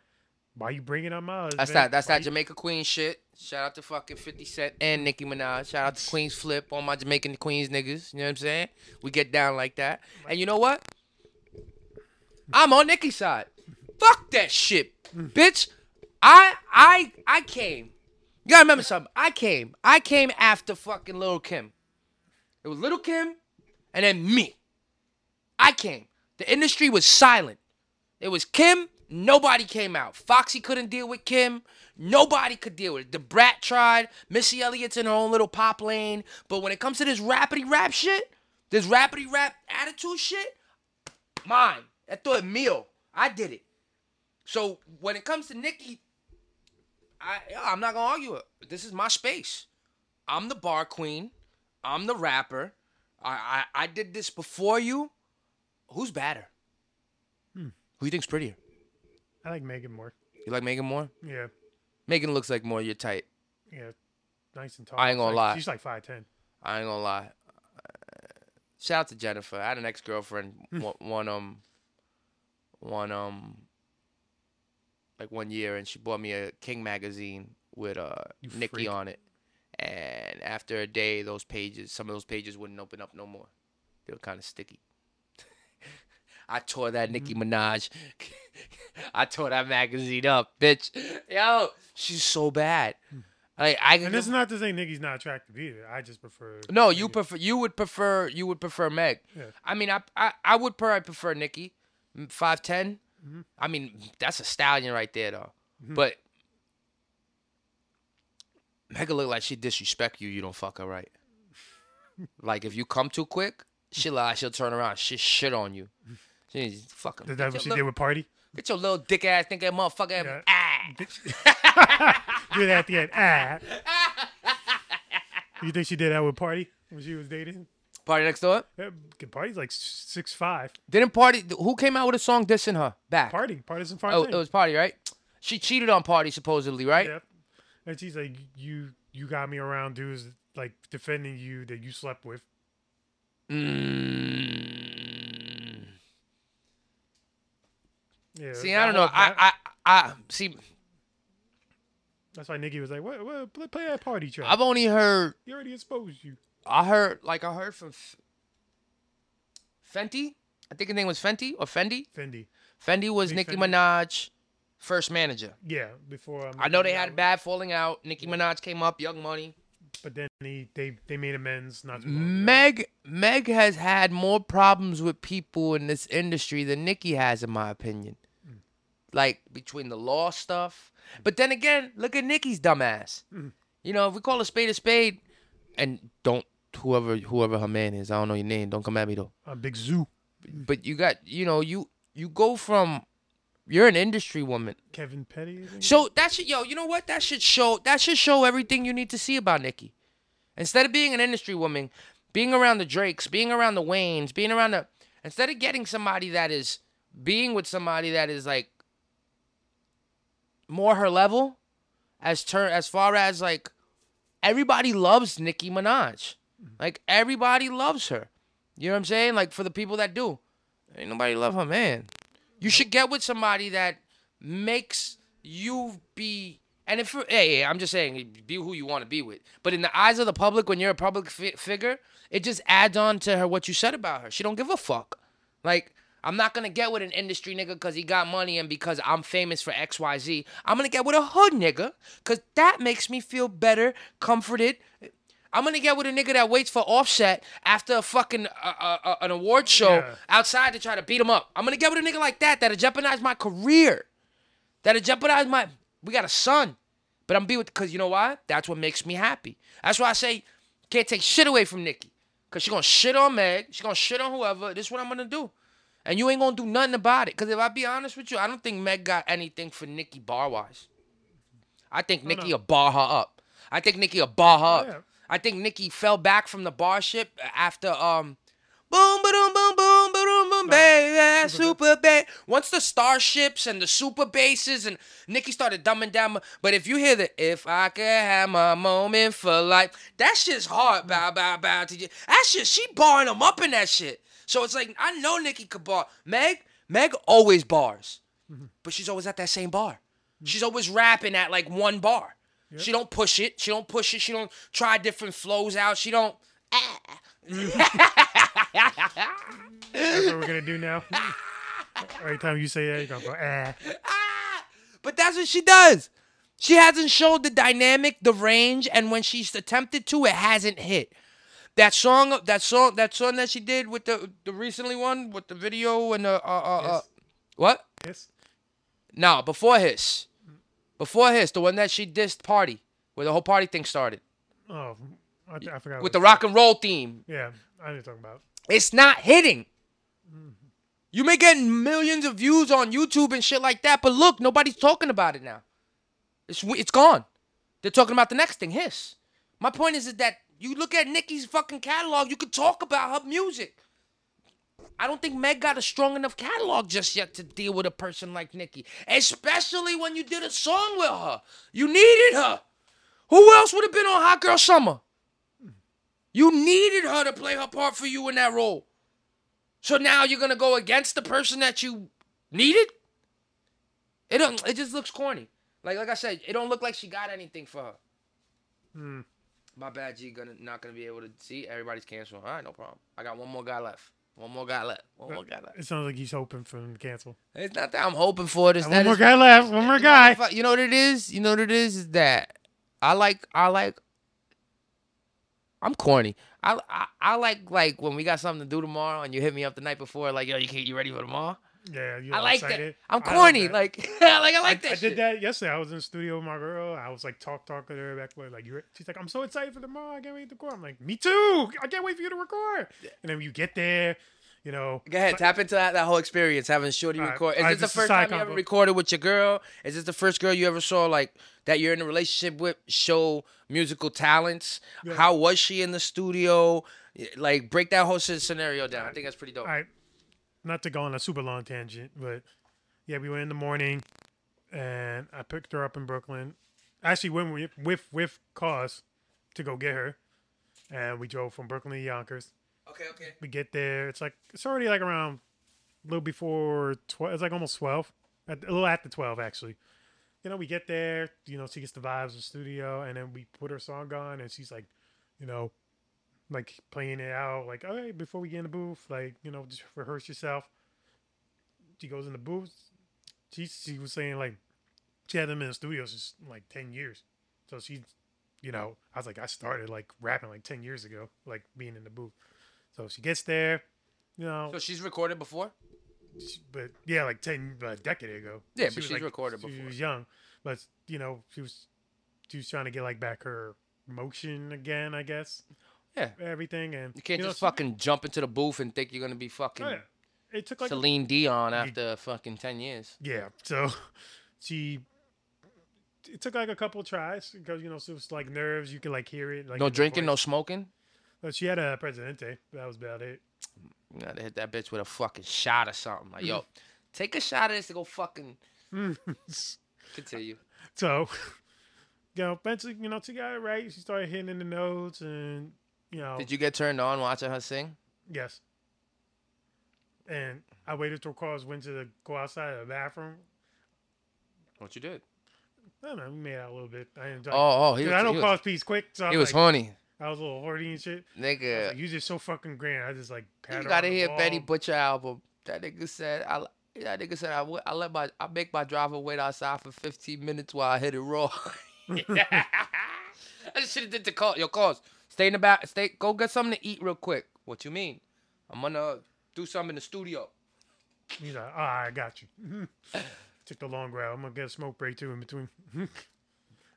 Why you bringing up my husband? That's that. That's Why that you- Jamaica Queen shit. Shout out to fucking Fifty Cent and Nicki Minaj. Shout out to Queens Flip, all my Jamaican Queens niggas. You know what I'm saying? We get down like that. And you know what? I'm on Nicki's side. Fuck that shit, bitch. I I I came. You gotta remember something. I came. I came after fucking Little Kim. It was Little Kim, and then me. I came. The industry was silent. It was Kim. Nobody came out. Foxy couldn't deal with Kim. Nobody could deal with it. Da Brat tried. Missy Elliott's in her own little pop lane. But when it comes to this rapidy rap shit, this rapidy rap attitude shit, mine. I thought it meal. I did it. So when it comes to Nicki, I I'm not gonna argue it. This is my space. I'm the bar queen. I'm the rapper. I I, I did this before you. Who's badder? Who you think's prettier? I like Megan more. You like Megan more? Yeah, Megan looks like more your type. yeah, nice and tall. I ain't gonna Like, lie. She's like five ten. I ain't gonna lie. Uh, Shout out to Jennifer. I had an ex girlfriend one, one um one um like one year, and she bought me a King magazine with uh You Nicki freak. on it. And after a day, those pages, some of those pages wouldn't open up no more. They were kind of sticky. I tore that Nicki Mm-hmm. Minaj. [laughs] I tore that magazine up, bitch. Yo, she's so bad. Like I can Hmm. And this is not to say Nicki's not attractive either. I just prefer. no, you prefer you would prefer you would prefer Meg. Yeah. I mean, I I, I would probably prefer Nicki, five Mm-hmm. I mean, that's a stallion right there though. But Mega look like she disrespect you. You don't fuck her right. [laughs] like if you come too quick, she'll uh, she'll turn around, she shit on you. [laughs] She fucking Is that what she did with Party? Get your little dick ass thinking motherfucker Yeah. ah. [laughs] [laughs] Did that at the end. Ah. You think she did that with Party when she was dating? PartyNextDoor. Yeah, Party's like six five. Didn't Party? Who came out with a song dissing her back? Party, Party's in five. Oh, it was Party, right? She cheated on Party supposedly, right? Yep. And she's like, you you got me around dudes like defending you that you slept with. Mm. Yeah. See, I don't know. I, I, I see. that's why Nicki was like, what, what, play, that party track. I've only heard. he already exposed you. I heard like I heard from F- Fenty. I think his name was Fenty or Fendi. Fendi. Fendi was Nicki Fendi. Minaj first manager. Yeah, before um, I know they had a bad falling out. Nicki Minaj came up, Young Money. but then he, they they made amends. Not too. Meg Meg has had more problems with people in this industry than Nicki has, in my opinion. Like between the law stuff, mm. but then again, look at Nicki's dumbass. Mm. You know, if we call a spade a spade, and don't whoever whoever her man is, I don't know your name. Don't come at me though. a big zoo. But you got you know you you go from you're an industry woman. Kevin Petty. So that should yo, you know what? That should show that should show everything you need to see about Nicki. Instead of being an industry woman, being around the Drakes, being around the Waynes, being around the instead of getting somebody that is being with somebody that is like more her level as turn as far as like everybody loves Nicki Minaj. Like everybody loves her. You know what I'm saying? Like for the people that do. Ain't nobody love her, man. You should get with somebody that makes you be and if hey, hey I'm just saying be who you want to be with. But in the eyes of the public when you're a public fi- figure, it just adds on to her what you said about her. She don't give a fuck. Like I'm not gonna get with an industry nigga because he got money and because I'm famous for X Y Z. I'm gonna get with a hood nigga because that makes me feel better, comforted. I'm gonna get with a nigga that waits for Offset after a fucking uh, uh, uh, an award show Yeah. outside to try to beat him up. I'm gonna get with a nigga like that that'll jeopardize my career, that'll jeopardize my. We got a son, but I'm be with because you know why? That's what makes me happy. That's why I say can't take shit away from Nicki, cause she gonna shit on Meg, she gonna shit on whoever. This is what I'm gonna do, and you ain't gonna do nothing about it. Cause if I be honest with you, I don't think Meg got anything for Nicki bar wise. I think Nicki no. will bar her up. I think Nicki will bar her up. Yeah. I think Nicki fell back from the bar ship after um boom boom boom boom boom boom Boom, baby, super bass. Once the starships and the super basses and Nicki started dumbing down, but if you hear the "If I Could Have My Moment for Life," that shit's hard. Bow, bow, bow to you. That shit, she barring them up in that shit. So it's like I know Nicki could bar. Meg, Meg always bars, but she's always at that same bar. She's always rapping at like one bar. She don't push it. She don't push it. She don't try different flows out. She don't. [laughs] That's what we're gonna do now. [laughs] Every time you say that, you're gonna go ah. But that's what she does. She hasn't showed the dynamic, the range, and when she's attempted to, it hasn't hit. That song, that song, that song that she did with the the recently one with the video and the uh, uh, uh what? Yes. No, before his, before his, the one that she dissed party, where the whole party thing started Oh, I, I forgot. with the rock and roll theme. Yeah, I you're talking about. It's not hitting. You may get millions of views on YouTube and shit like that, but look, nobody's talking about it now. It's it's gone. They're talking about the next thing, Hiss. My point is, is that you look at Nicki's fucking catalog, you could talk about her music. I don't think Meg got a strong enough catalog just yet to deal with a person like Nicki, especially when you did a song with her. You needed her. Who else would have been on Hot Girl Summer? You needed her to play her part for you in that role. So now you're gonna go against the person that you needed? It don't. It just looks corny. Like like I said, it don't look like she got anything for her. Hmm. My bad, G. Gonna not gonna be able to see. Everybody's canceling. All right, no problem. I got one more guy left. One more guy left. One more guy left. It sounds like he's hoping for him to cancel. It's not that I'm hoping for it. It's One more it's- guy left. One more guy. You know what it is? You know what it is? Is that I like I like I'm corny. I, I I like like when we got something to do tomorrow and you hit me up the night before like yo you can't you ready for tomorrow? Yeah, you I like excited. that. I'm I corny. that. Like [laughs] like I like that. I shit. did that yesterday. I was in the studio with my girl. I was like talk talking to her back like you. She's like, I'm so excited for tomorrow. I can't wait to record. I'm like, me too. I can't wait for you to record. And then when you get there, you know. Go ahead, tap into that, that whole experience having Shorty right, record. Is right, this the this is first time you ever recorded with your girl? Is this the first girl you ever saw like that you're in a relationship with show musical talents? Yeah. How was she in the studio? Like break that whole scenario down. I think that's pretty dope. All right, not to go on a super long tangent, but yeah, we went in the morning, and I picked her up in Brooklyn. Actually, went with with with cause to go get her, and we drove from Brooklyn to Yonkers. Okay, okay. we get there. It's like it's already like around a little before twelve. It's like almost twelve. At, a little after twelve, actually. You know, we get there. You know, she gets the vibes of the studio, and then we put her song on, and she's like, you know, like playing it out. Like, all right, before we get in the booth, like you know, just rehearse yourself. She goes in the booth. She she was saying like she had them in the studio since like ten years. So she, you know, I was like, I started like rapping like ten years ago, like being in the booth. So she gets there, you know, So she's recorded before? she- but yeah, like ten, a decade ago. Yeah, She but was, she's recorded She before. She was young, but you know, she was she was trying to get like back her motion again, I guess. Yeah. everything and You can't know, just fucking jump into the booth and think you're gonna be fucking oh, yeah. It took like a- Celine Dion after fucking ten years. yeah, so [laughs] she. It took like a couple tries because you know it was like nerves. You could like hear it. Like no drinking, no smoking. But she had a Presidente. That was about it. You gotta hit that bitch with a fucking shot or something. Like, yo, mm. take a shot of this to go fucking mm. [laughs] continue. So, [laughs] you know, eventually, you know, she got it right. She started hitting in the notes, and you know, Did you get turned on watching her sing? yes. And I waited till Carlos went to the, go outside of the bathroom. What you did? I don't know, we made out a little bit. I enjoyed. Oh, oh, he Dude, was, I know he was, Carlos peace quick, so I he was, was like, horny. I was a little horny and shit. Nigga, like, you just so fucking grand. I just like pat you her gotta on the hear Betty. Butcher album. That nigga said, I, that nigga said, I, I let my, I make my driver wait outside for 15 minutes while I hit it raw. [laughs] [laughs] [laughs] I just should have did the call. Your calls. Stay in the back. Stay. Go get something to eat real quick. What you mean? I'm gonna do something in the studio. He's like, ah, I got you. [laughs] Took the long route. I'm gonna get a smoke break too in between. [laughs]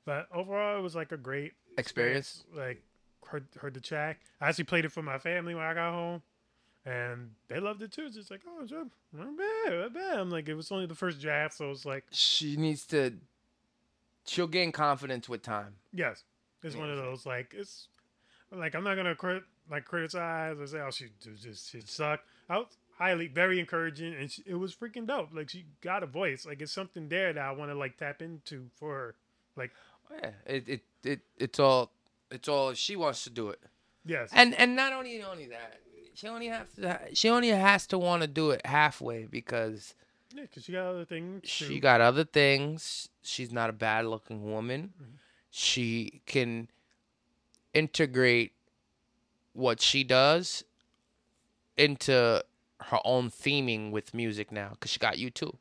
but overall, it was like a great Experience. Like heard heard the track. I actually played it for my family when I got home, and they loved it too. It's just like, oh, it's not bad, not bad. I'm like, it was only the first draft, so it's like, She needs to. She'll gain confidence with time. yes, it's one of those like it's like I'm not gonna crit like criticize or say, oh, she just she sucked. I was highly, very encouraging, and she, it was freaking dope. Like she got a voice. Like it's something there that I want to like tap into for her. Like Yeah, it, it it it's all it's all she wants to do it. yes, And and not only only that, she only has to she only has to want to do it halfway because yeah, because she got other things. she too. got other things. She's not a bad looking woman. Mm-hmm. She can integrate what she does into her own theming with music now because she got you too.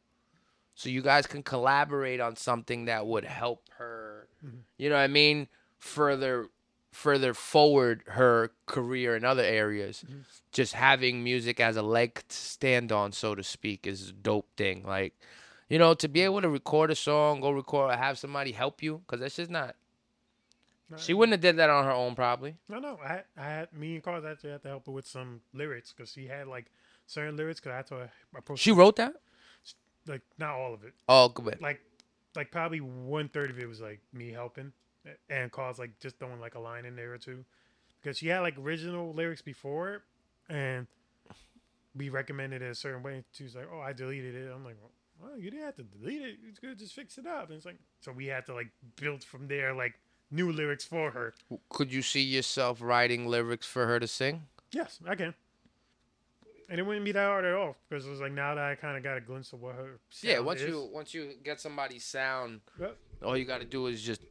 So you guys can collaborate on something that would help her. Mm-hmm. You know what I mean? Further, further forward her career in other areas. Mm-hmm. Just having music as a leg to stand on, so to speak, is a dope thing. Like, you know, to be able to record a song, go record, or have somebody help you, because that's just not. She wouldn't have did that on her own, probably. No, no. I, I had me and Carl actually had to help her with some lyrics because she had like certain lyrics. Because I had to approach She wrote that. like not all of it. Oh, good. Like like probably one third of it was like me helping, and Carl's like just throwing like a line in there or two, because she had like original lyrics before, and we recommended it a certain way. And she was like, "Oh, I deleted it." I'm like, "Well, you didn't have to delete it. It's good. Just fix it up." And it's like so we had to like build from there like new lyrics for her. Could you see yourself writing lyrics for her to sing? Yes, I can. And it wouldn't be that hard at all because it was like now that I kind of got a glimpse of what her Yeah, once is. you once you get somebody's sound, Yep. all you got to do is just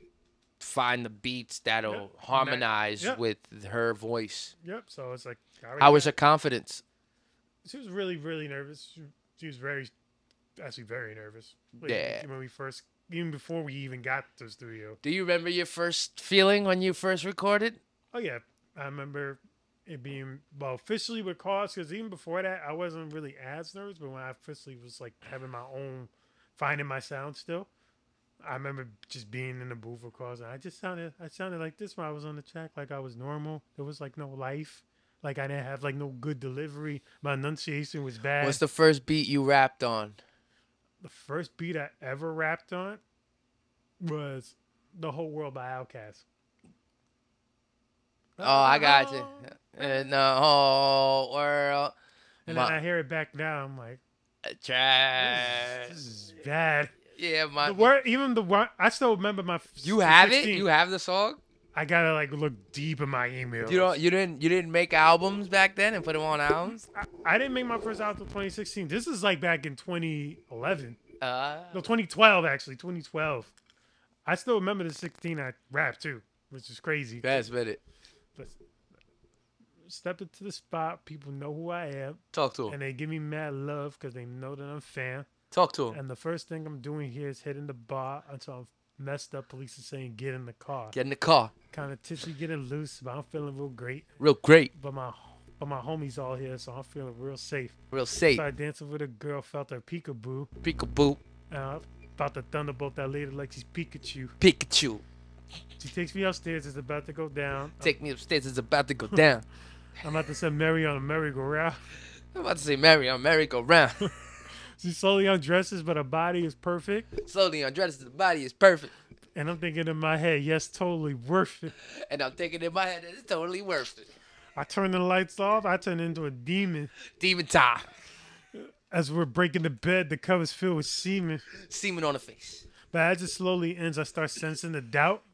find the beats that'll Yep. harmonize Yep. with her voice. Yep. So it's like I How was her confidence? She was really, really nervous. She, she was very, actually very nervous. Like, Yeah. When we first, even before we even got to the studio. Do you remember your first feeling when you first recorded? Oh yeah, I remember it being well officially with cause because even before that I wasn't really as nervous, but when I officially was like having my own, finding my sound still. I remember just being in the booth with cause, and I just sounded, I sounded like this when I was on the track, like I was normal. There was like no life, like I didn't have like no good delivery. My enunciation was bad. What's the first beat you rapped on? The first beat I ever rapped on was "The Whole World" by Outkast. Oh, I got you. Oh, In the whole world, And My- then I hear it back now. I'm like, uh, trash. this is bad. Yeah, my. The word, even the word, I still remember my. You have it. You have the song. I gotta like look deep in my email. You don't. You didn't. You didn't make albums back then and put them on albums. I, I didn't make my first album until 2016. This is like back in 2011. Uh, No, 2012 actually. 2012. I still remember the 16 I rapped too, which is crazy. that's it. But step into the spot. People know who I am. Talk to him. and they give me mad love because they know that I'm fan. Talk to him. And the first thing I'm doing here is hitting the bar until I'm messed up. Police are saying get in the car. Get in the car. Kind of tipsy, getting loose, but I'm feeling real great. Real great. But my but my homies all here, so I'm feeling real safe. Real safe. Started dancing with a girl, felt her peekaboo. Peekaboo. I about to thunderbolt that lady like she's Pikachu. Pikachu. She takes me upstairs. It's about to go down. Take me upstairs. It's about to go down. [laughs] I'm about to send Mary on a merry-go-round. I'm about to say Mary on merry-go-round. [laughs] She slowly undresses, but her body is perfect. Slowly undresses. The body is perfect. And I'm thinking in my head, yes, totally worth it. And I'm thinking in my head, it's totally worth it. I turn the lights off. I turn into a demon. Demon time. As we're breaking the bed, the cover's filled with semen. Semen on the face. But as it slowly ends, I start sensing the doubt. [coughs]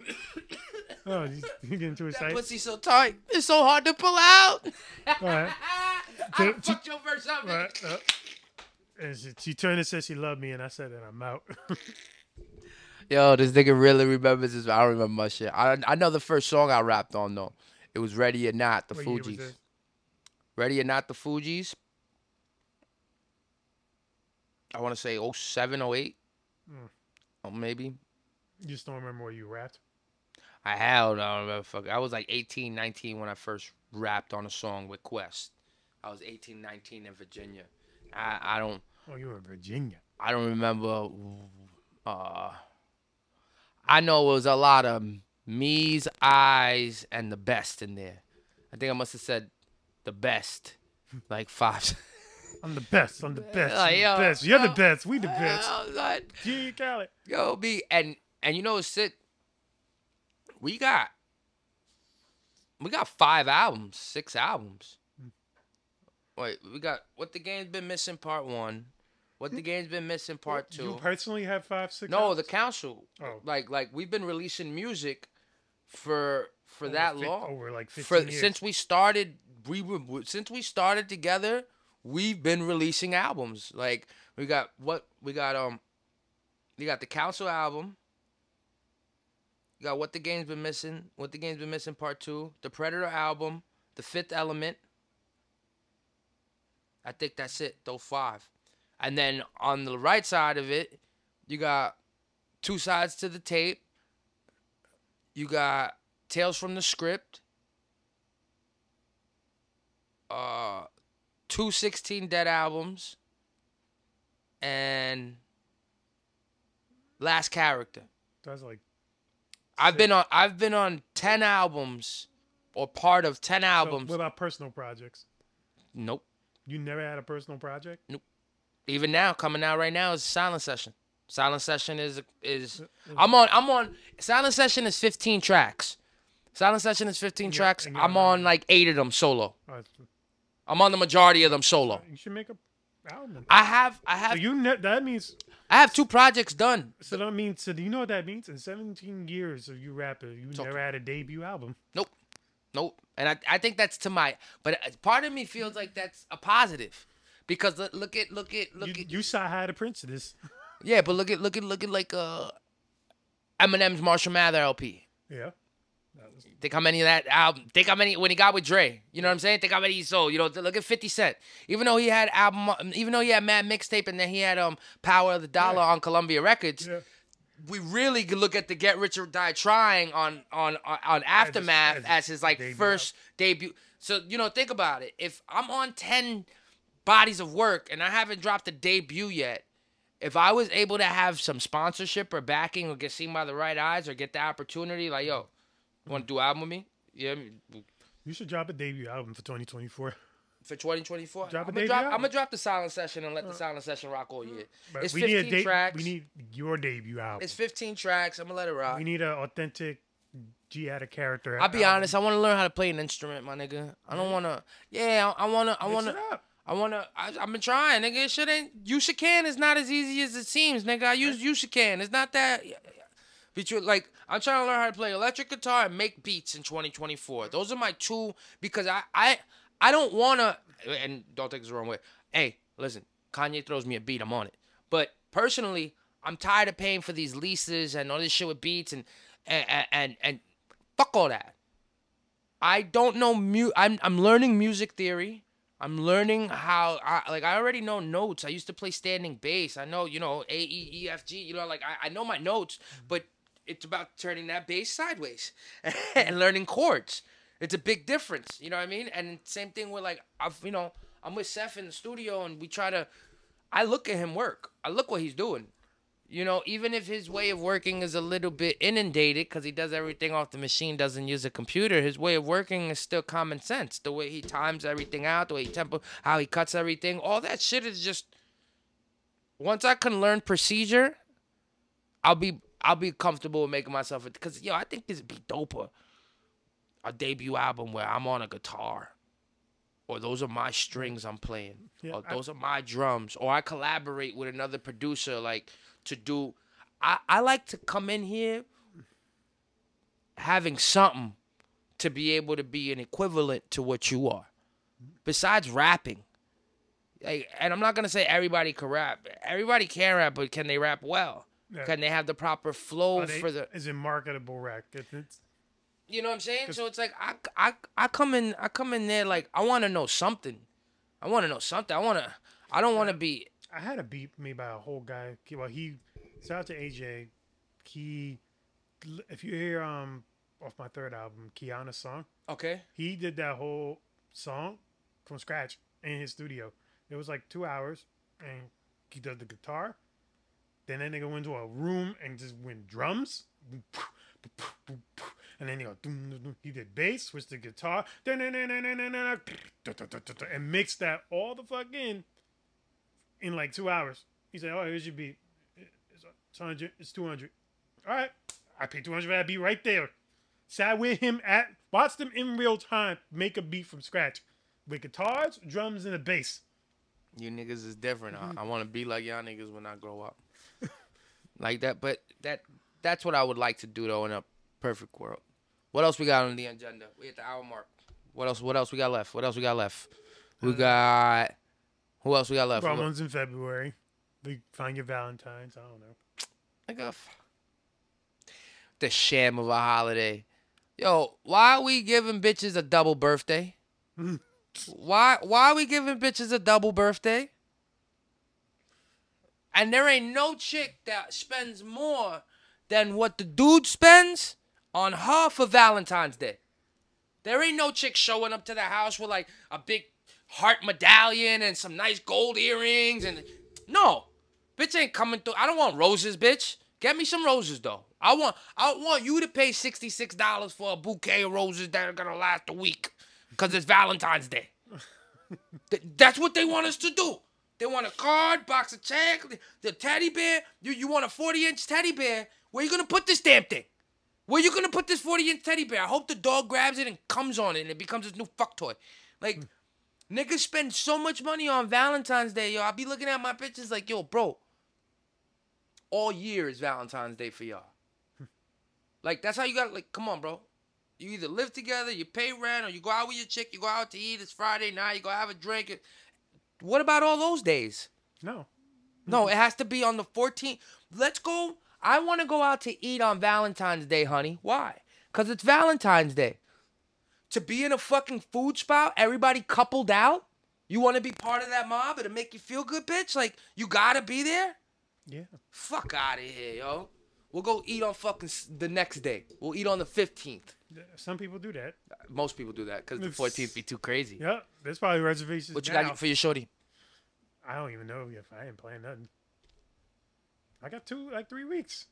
Oh, you, you getting too That excited? pussy so tight. It's so hard to pull out. All right. [laughs] I fucked your verse up. All right. uh, and she, she turned and said she loved me, and I said that I'm out. [laughs] Yo, this nigga really remembers this. I don't remember my shit. I I know the first song I rapped on though. It was Ready or Not, the What Fugees. Ready or Not, the Fugees. I want to say 07, 08. Mm. Or maybe. You just don't remember where you rapped? I held, I don't remember. Fuck. I was like 18, 19 when I first rapped on a song with Quest. I was 18, 19 in Virginia. I, I don't Oh, you were in Virginia. I don't remember. Uh, I know it was a lot of me's, eyes, and the best in there. I think I must have said the best, [laughs] like five. [laughs] I'm the best. I'm the best. Like, I'm yo, the best. You're the best. We the best. Like, DJ Khaled. Yo, me and and you know sit. We got. We got five albums, six albums. Wait, we got what the game's been missing part one, what the game's been missing part two. You personally have five, six. no, the council. Oh. Like like we've been releasing music for for Over that fif- long. over like 15 for years. since we started we were since we started together, we've been releasing albums. Like we got what we got um we got the council album. You got what the game's been missing, what the game's been missing part 2, the Predator album, the Fifth Element. I think that's it, those five. And then on the right side of it, you got two sides to the tape. You got Tales from the Script. Uh two 16 Dead albums. And Last Character. That's like I've been on I've been on 10 albums or part of 10 so albums. what about personal projects? nope. You never had a personal project? Nope. Even now coming out right now is Silent Session. Silent Session is is Uh, I'm on I'm on Silent Session is 15 tracks. Silent Session is 15 And you're- tracks. I'm on- like 8 of them solo. Oh, I'm on the majority of them solo. you should make a album. I have I So have you ne- that means I have two projects done. so that means so do you know what that means? In 17 years of you rapping, you So- never had a debut album. Nope. Nope. And I, I think that's to my but uh, part of me feels like that's a positive. Because look, look at look at look You, at you saw how to Prince this. [laughs] Yeah, but look at look at look at like uh Eminem's Marshall Mather LP. Yeah. Think how many of that album? Think how many when he got with Dre? You know what I'm saying? Think how many he sold. You know, look at 50 Cent. Even though he had album, even though he had Mad Mixtape, and then he had um Power of the Dollar Yeah. on Columbia Records. Yeah. We really could look at the Get Rich or Die Trying on on on, on Aftermath as as, his his like debut first debut. So you know, think about it. If I'm on 10 bodies of work and I haven't dropped a debut yet, if I was able to have some sponsorship or backing or get seen by the right eyes or get the opportunity, like yo, you want to do an album with me? Yeah, You should drop a debut album for 2024. For 2024. Drop a I'm gonna drop, album. I'm gonna drop the silent session and let the silent session rock all year. But It's we need a 15 de- tracks. We need your debut album. It's 15 tracks. I'm gonna let it rock. we need an authentic G out of character. I'll be album. honest. I want to learn how to play an instrument, my nigga. I don't wanna. Yeah, I, I wanna. I wanna. it up. I wanna. I, I've been trying, nigga. Shit ain't. Yusakan is not as easy as it seems, nigga. I use Yusakan. It's not that. Between like, I'm trying to learn how to play electric guitar and make beats in 2024. Those are my two because I I I don't wanna. And don't take this the wrong way. Hey, listen. Kanye throws me a beat. I'm on it. But personally, I'm tired of paying for these leases and all this shit with beats and and and, and fuck all that. I don't know mu. I'm I'm learning music theory. I'm learning how I like I already know notes. I used to play standing bass. I know, you know, A E E F G, you know, like I, I know my notes, but it's about turning that bass sideways [laughs] and learning chords. It's a big difference, you know what I mean? And same thing with like I've you know, I'm with Seth in the studio and we try to I look at him work. I look what he's doing. You know, even if his way of working is a little bit inundated because he does everything off the machine, doesn't use a computer, his way of working is still common sense. The way he times everything out, the way he tempo, how he cuts everything, all that shit is just. Once I can learn procedure, I'll be I'll be comfortable with making myself because yo, I think this would be doper. A debut album where I'm on a guitar, or those are my strings I'm playing, Yeah, or I- those are my drums, or I collaborate with another producer like to do. I I like to come in here having something to be able to be an equivalent to what you are, besides rapping. Like, and I'm not gonna say everybody can rap. Everybody can rap, but can they rap well? Yeah. Can they have the proper flow they- for the? is it marketable rap? If it's You know what I'm saying? So it's like I, I, I come in I come in there like I want to know something. I want to know something. I want to. I don't want to be. I had a beat made by a whole guy. Well, he shout out to AJ. He, if you hear um off my third album, Kiana's song, Okay. he did that whole song from scratch in his studio. It was like two hours, and he does the guitar. Then that nigga went to a room and just went drums. And then he go, he did bass, switched to guitar, and mixed that all the fuck in in like two hours. He said, "Oh, here's your beat. It's it's hundred. It's two hundred. All right, I paid two hundred for that beat right there. Sat with him at, watched him in real time make a beat from scratch. with guitars, drums, and a bass. You niggas is different. Mm-hmm. I, I want to be like y'all niggas when I grow up. [laughs] like that, but that that's what I would like to do though in a perfect world. What else we got on the agenda? We at the hour mark. What else? What else we got left? What else we got left? We uh, got. Who else we got left? One's in February. We find your Valentine's. I don't know. Like a f- the sham of a holiday. Yo, why are we giving bitches a double birthday? [laughs] why why are we giving bitches a double birthday? And there ain't no chick that spends more than what the dude spends on her for Valentine's Day. There ain't no chick showing up to the house with like a big heart medallion and some nice gold earrings and no. Bitch ain't coming through. I don't want roses, bitch. Get me some roses though. I want I want you to pay $66 for a bouquet of roses that are gonna last a week. Cause it's Valentine's Day. [laughs] Th- That's what they want us to do. They want a card, box of chocolate, the teddy bear. You you want a 40 inch teddy bear. Where you gonna put this damn thing? Where you gonna put this 40 inch teddy bear? I hope the dog grabs it and comes on it and it becomes his new fuck toy. Like, niggas spend so much money on Valentine's Day, yo. I'll be looking at my pictures like, yo, bro. All year is Valentine's Day for y'all. [laughs] like, that's how you gotta, like, come on, bro. You either live together, you pay rent, or you go out with your chick, you go out to eat, it's Friday night, you go have a drink. What about all those days? No. No, it has to be on the 14th. Let's go. I want to go out to eat on Valentine's Day, honey. Why? Because it's Valentine's Day. To be in a fucking food spot, everybody coupled out? You want to be part of that mob? It'll make you feel good, bitch? Like, you gotta be there? Yeah. Fuck out of here, yo. We'll go eat on fucking the next day. We'll eat on the 15th. Some people do that. Uh, most people do that because the 14th be too crazy. Yep. There's probably reservations. What you now. got for your shorty? I don't even know if I ain't playing nothing. I got two, like three weeks.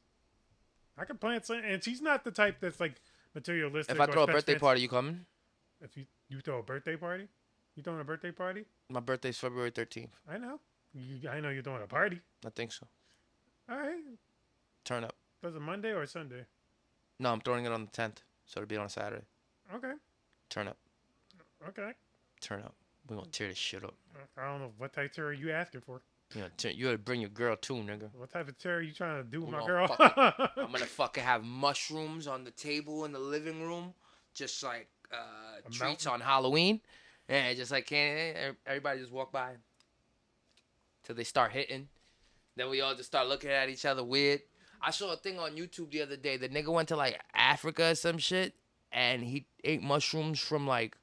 I can plan something, and she's not the type that's like materialistic. If I throw a birthday fancy- party, you coming? if you you throw a birthday party, you throwing a birthday party? My birthday's February 13th. I know. You, I know you're throwing a party. I think so. All right. Turn up. Was it Monday or Sunday? No, I'm throwing it on the 10th. So it'll be on a Saturday. Okay. Turn up. Okay. Turn up. We're gonna tear this shit up. I don't know what type of terror you asking for. You know, turn, you bring your girl too, nigga. What type of terror you trying to do with my gonna girl? fucking- [laughs] I'm gonna fucking have mushrooms on the table in the living room, just like uh, A treats on Halloween. Yeah, just like candy. Everybody just walk by till they start hitting. Then we all just start looking at each other weird. I saw a thing on YouTube the other day. The nigga went to like Africa or some shit, and he ate mushrooms from like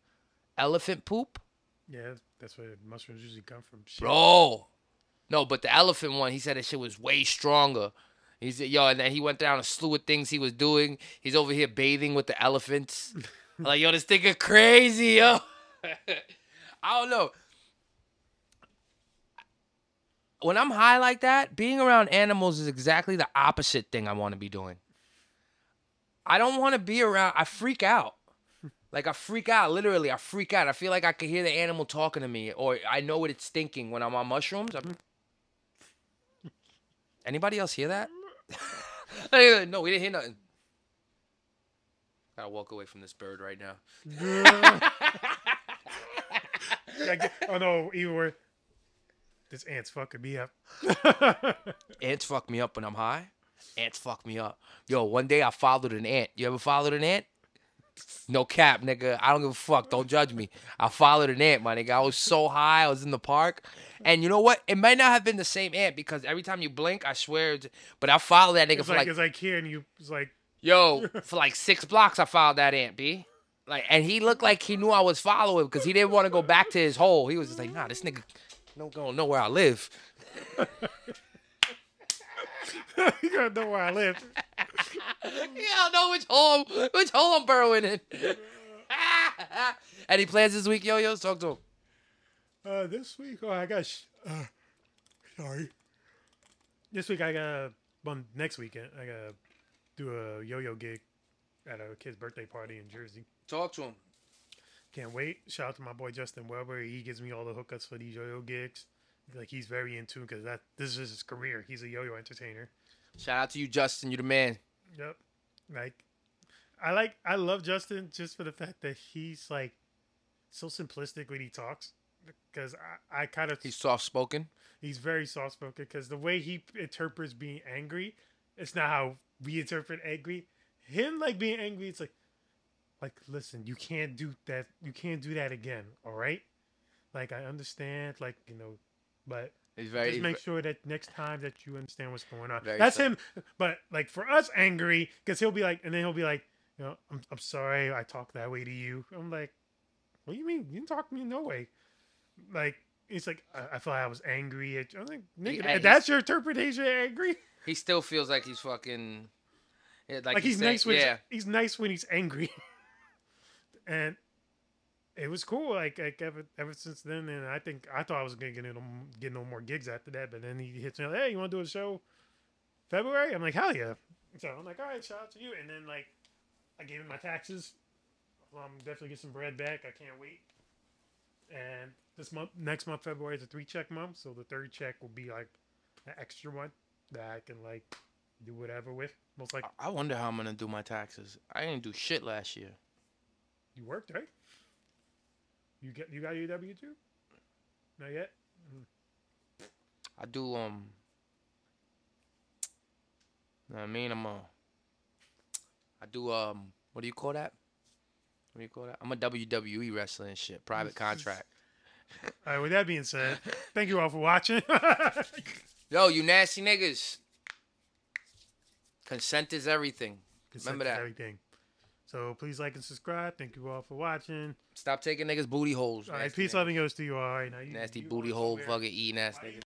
elephant poop. yeah, that's where mushrooms usually come from. Shit. Bro. No, but the elephant one, he said that shit was way stronger. He said, yo, and then he went down a slew of things he was doing. He's over here bathing with the elephants. [laughs] Like, yo, this nigga crazy, yo. [laughs] I don't know. When I'm high like that, being around animals is exactly the opposite thing I want to be doing. I don't want to be around, I freak out. Like I freak out, literally. I freak out. I feel like I can hear the animal talking to me, or I know what it's thinking when I'm on mushrooms. I'm... Anybody else hear that? Mm. [laughs] no, we didn't hear nothing. Gotta walk away from this bird right now. [laughs] Get- oh no, even where this ant's fucking me up. [laughs] Ants fuck me up when I'm high. Ants fuck me up. Yo, one day I followed an ant. You ever followed an ant? No cap, nigga. I don't give a fuck. Don't judge me. I followed an ant, my nigga. I was so high. I was in the park. And you know what? It might not have been the same ant because every time you blink, I swear. It's, but I followed that nigga It's for like, like, it's like here, and you it's like yo, [laughs] for like six blocks. I followed that ant, b. Like, and he looked like he knew I was following because he didn't want to go back to his hole. He was just like, nah, this nigga don't go [laughs] know where I live. you gotta know where I live. Yeah, I know which hole, which hole I'm burrowing in. [laughs] Any plans this week, yo-yos? Talk to him. Uh, this week, oh, I got. Sh- uh, sorry. This week I got. Well, next weekend I gotta do a yo-yo gig at a kid's birthday party in Jersey. Talk to him. Can't wait. Shout out to my boy Justin Weber. He gives me all the hookups for these yo-yo gigs. Like he's very in tune because that this is his career. He's a yo-yo entertainer. Shout out to you, Justin. You the man. Yep. Like, I like, I love Justin just for the fact that he's like so simplistic when he talks. Because I, I kind of He's soft spoken. he's very soft spoken. Because the way he interprets being angry, it's not how we interpret angry. Him like being angry, it's like, like listen, you can't do that. You can't do that again. All right. Like I understand, like you know, but He's very. just make sure that next time that you understand what's going on. That's so- him. But like for us, angry because he'll be like, and then he'll be like, you know, I'm I'm sorry, I talk that way to you. I'm like, what do you mean? You didn't talk to me no way. Like it's like I, I felt I was angry at. you. I'm like, nigga, he's- that's your interpretation angry. he still feels like he's fucking. Like, Like, he's saying- nice when yeah. he's nice when he's angry. [laughs] and it was cool. Like like ever ever since then, and I think I thought I was gonna get no, get no more gigs after that, but then he hits me. like, Hey, you want to do a show February? I'm like, hell yeah. So I'm like, all right, shout out to you. And then like, I gave him my taxes. Well, I'm definitely get some bread back. I can't wait. And this month, next month, February is a three check month, so the third check will be like an extra one that I can like do whatever with. Most like I wonder how I'm gonna do my taxes. I didn't do shit last year. you worked right. You get you got your too? Not yet. I do um. I mean, I'm a. I do um. What do you call that? What do you call that? I'm a WWE wrestling shit. Private contract. [laughs] All right. With that being said, thank you all for watching. [laughs] Yo, you nasty niggas. Consent is everything. Consent Remember is that. everything. So please like and subscribe. Thank you all for watching. Stop taking niggas booty holes. All right, peace, loving goes to you. All right, now you Nasty you booty hole, fucking eating ass niggas.